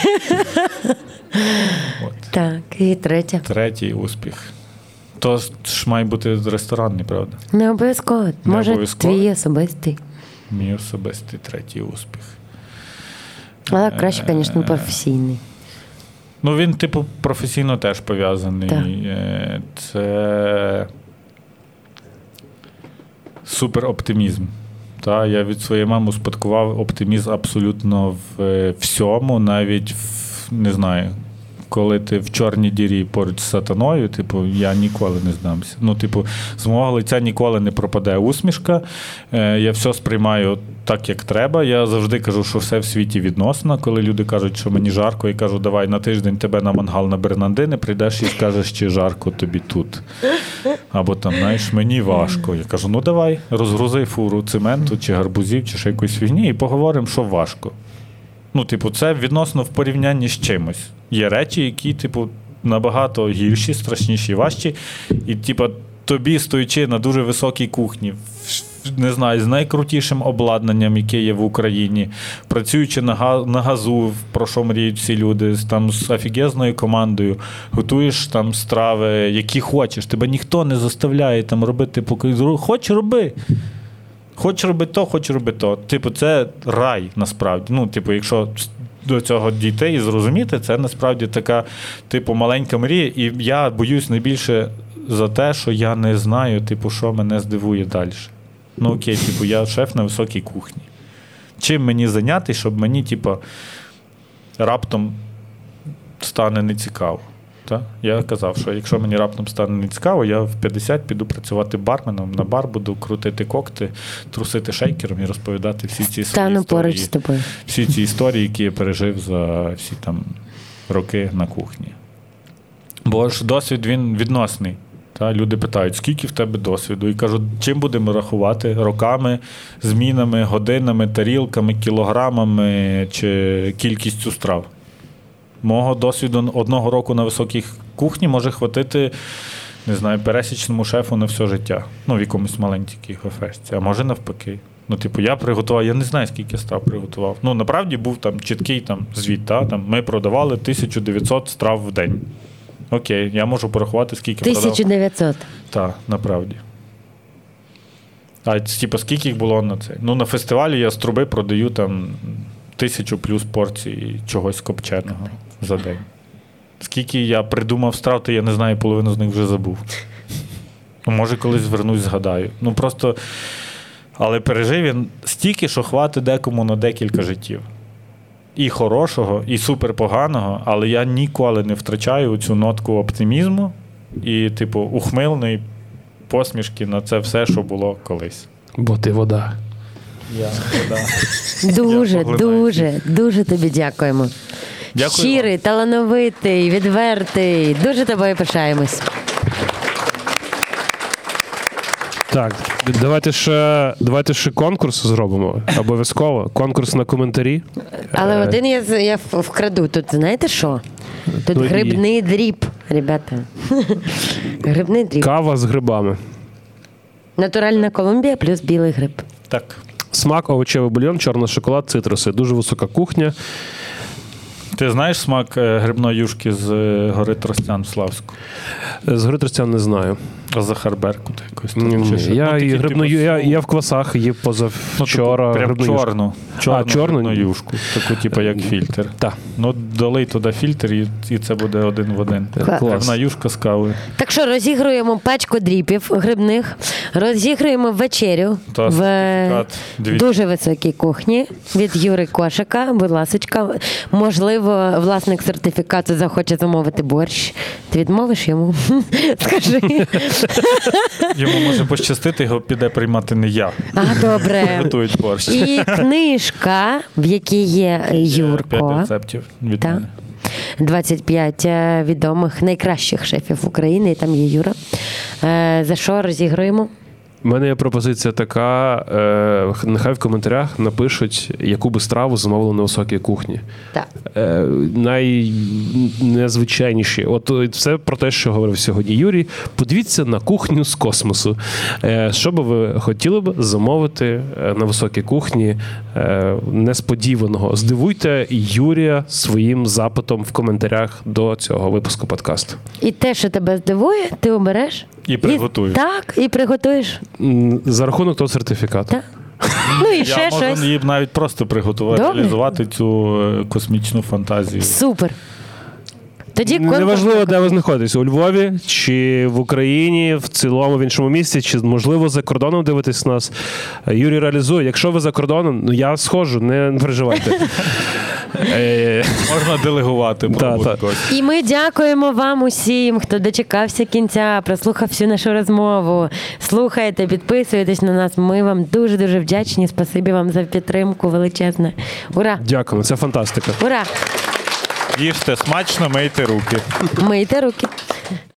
[SPEAKER 3] От.
[SPEAKER 1] Так, і третє.
[SPEAKER 3] Третій успіх. То ж має бути ресторанний, правда?
[SPEAKER 1] Не обов'язково. Може,
[SPEAKER 3] обов'язково?
[SPEAKER 1] твій особистий.
[SPEAKER 3] Мій особистий третій успіх.
[SPEAKER 1] Але краще, звісно, професійний.
[SPEAKER 3] Ну, він, типу, професійно теж пов'язаний.
[SPEAKER 1] Так.
[SPEAKER 3] Е, Це супероптимізм. Та, я від своєї мами успадкував оптимізм абсолютно в е, всьому, навіть в, не знаю, коли ти в чорній дірі поруч з сатаною, типу, я ніколи не здамся. Ну, типу, з мого лиця ніколи не пропаде усмішка. Е, я все сприймаю так, як треба. Я завжди кажу, що все в світі відносно. Коли люди кажуть, що мені жарко, я кажу, давай на тиждень тебе на мангал на Бернандини, прийдеш і скажеш, чи жарко тобі тут. Або там, знаєш, мені важко. Я кажу, ну давай, розгрузи фуру цементу, чи гарбузів, чи ще якоїсь фігні, і поговоримо, що важко. Ну, типу, це відносно в порівнянні з чимось. Є речі, які, типу, набагато гірші, страшніші, важчі. І, типу, тобі, стоячи на дуже високій кухні, не знаю, з найкрутішим обладнанням, яке є в Україні, працюючи на, га- на газу, про що мріють всі люди, там з офігезною командою, готуєш там страви, які хочеш. Тебе ніхто не заставляє там робити, поки хоч роби. Хоч роби то, хоч роби то. Типу, це рай насправді. Ну, типу, якщо до цього дійти і зрозуміти, це насправді така, типу, маленька мрія. І я боюсь найбільше за те, що я не знаю, типу, що мене здивує далі. Ну окей, типу, я шеф на високій кухні. Чим мені зайняти, щоб мені, типу, раптом стане нецікаво. Та? Я казав, що якщо мені раптом стане нецікаво, я в 50 піду працювати барменом, на бар буду крутити кокти, трусити шейкером і розповідати всі ці свої
[SPEAKER 1] Стану поруч з
[SPEAKER 3] історії,
[SPEAKER 1] тобою.
[SPEAKER 3] всі ці історії, які я пережив за всі там роки на кухні. Бо ж досвід він відносний. Та, люди питають, скільки в тебе досвіду? І кажуть, чим будемо рахувати? Роками, змінами, годинами, тарілками, кілограмами чи кількістю страв. Мого досвіду одного року на високій кухні може хватити, не знаю, пересічному шефу на все життя. Ну, в якомусь маленькій фесті. А може навпаки. Ну, типу, я приготував, я не знаю, скільки страв приготував. Ну, насправді був там чіткий там, звіт. Та? Там, ми продавали 1900 страв в день. Окей, я можу порахувати, скільки продав.
[SPEAKER 1] 1900.
[SPEAKER 3] Так, направді. А типу, скільки їх було на це? Ну, на фестивалі я з труби продаю там тисячу плюс порцій чогось копченого за день. Скільки я придумав страв, то я не знаю, половину з них вже забув. Ну, може, колись звернусь, згадаю. Ну просто. Але пережив він стільки, що хватить декому на декілька життів. І хорошого, і суперпоганого, але я ніколи не втрачаю цю нотку оптимізму і, типу, ухмилної посмішки на це все, що було колись.
[SPEAKER 2] Бо ти вода.
[SPEAKER 3] Я, да.
[SPEAKER 1] Дуже,
[SPEAKER 3] Я
[SPEAKER 1] дуже, дуже тобі дякуємо.
[SPEAKER 3] Дякую
[SPEAKER 1] Щирий, талановитий, відвертий. Дуже тобою пишаємось.
[SPEAKER 2] Так, давайте ще, давайте ще конкурс зробимо. Обов'язково. Конкурс на коментарі.
[SPEAKER 1] Але
[SPEAKER 2] Е,
[SPEAKER 1] один я, з- я в- вкраду. Тут знаєте що? Тут
[SPEAKER 2] Ну і-
[SPEAKER 1] грибний дріб, ребята. Грибний дріб.
[SPEAKER 2] Кава з грибами.
[SPEAKER 1] Натуральна Колумбія плюс білий гриб.
[SPEAKER 3] Так.
[SPEAKER 2] Смак, овочевий бульйон, чорний шоколад, цитруси. Дуже висока кухня.
[SPEAKER 3] Ти знаєш смак е, грибної юшки з е, гори Тростян в Славську?
[SPEAKER 2] З гори Тростян не знаю.
[SPEAKER 3] А за Беркут якось
[SPEAKER 2] Ні,
[SPEAKER 3] там,
[SPEAKER 2] ні,
[SPEAKER 3] чи?
[SPEAKER 2] Я,
[SPEAKER 3] Ну,
[SPEAKER 2] і
[SPEAKER 3] такі,
[SPEAKER 2] грибну,
[SPEAKER 3] типу,
[SPEAKER 2] я, я в квасах їв
[SPEAKER 3] Ну, типу, прям чорну, чорну,
[SPEAKER 2] А, чорну?
[SPEAKER 3] грибну юшку, таку, типу, як фільтр.
[SPEAKER 2] Так.
[SPEAKER 3] Ну, долий туди фільтр, і, і це буде один в один.
[SPEAKER 1] Клас.
[SPEAKER 3] Грибна юшка з кави.
[SPEAKER 1] Так що розігруємо пачку дріпів грибних, розігруємо вечерю
[SPEAKER 3] Та
[SPEAKER 1] в
[SPEAKER 3] сертифікат 200.
[SPEAKER 1] дуже високій кухні від Юри Кошика. Будь ласочка, можливо, власник сертифікату захоче замовити борщ. Ти відмовиш йому? Скажи.
[SPEAKER 3] Йому може пощастити, його піде приймати не я.
[SPEAKER 1] А добре.
[SPEAKER 3] Готують борщ.
[SPEAKER 1] І книжка, в якій є
[SPEAKER 3] П'ять
[SPEAKER 1] Юрко.
[SPEAKER 3] рецептів від мене.
[SPEAKER 1] 25 е, відомих найкращих шефів України, і там є Юра. Е, За що розігруємо?
[SPEAKER 2] У мене є пропозиція така: е, нехай в коментарях напишуть, яку би страву замовили на високій кухні.
[SPEAKER 1] Так.
[SPEAKER 2] Е, найнезвичайніші. От все про те, що говорив сьогодні Юрій. Подивіться на кухню з космосу. Е, Що би ви хотіли б замовити е, на високій кухні е, несподіваного? Здивуйте Юрія своїм запитом в коментарях до цього випуску подкасту.
[SPEAKER 1] І те, що тебе здивує, ти обереш.
[SPEAKER 3] І приготуєш.
[SPEAKER 1] так, і приготуєш.
[SPEAKER 2] За рахунок того сертифікату.
[SPEAKER 1] Так. Ну і
[SPEAKER 3] Я можу
[SPEAKER 1] щось.
[SPEAKER 3] їм навіть просто приготувати,
[SPEAKER 1] Добре.
[SPEAKER 3] реалізувати цю е, космічну фантазію.
[SPEAKER 1] Супер. Тоді конкурс.
[SPEAKER 2] Неважливо, де ви знаходитесь у Львові чи в Україні, в цілому в іншому місці, чи можливо за кордоном дивитесь нас. Юрій реалізує. Якщо ви за кордоном, ну я схожу, не переживайте. Е,
[SPEAKER 3] Можна делегувати.
[SPEAKER 1] І ми дякуємо вам усім, хто дочекався кінця, прослухав всю нашу розмову. Слухайте, підписуйтесь на нас. Ми вам дуже дуже вдячні. Спасибі вам за підтримку величезне. Ура!
[SPEAKER 2] Дякуємо, це фантастика.
[SPEAKER 1] Ура!
[SPEAKER 3] Їжте смачно, мийте руки.
[SPEAKER 1] Мийте руки.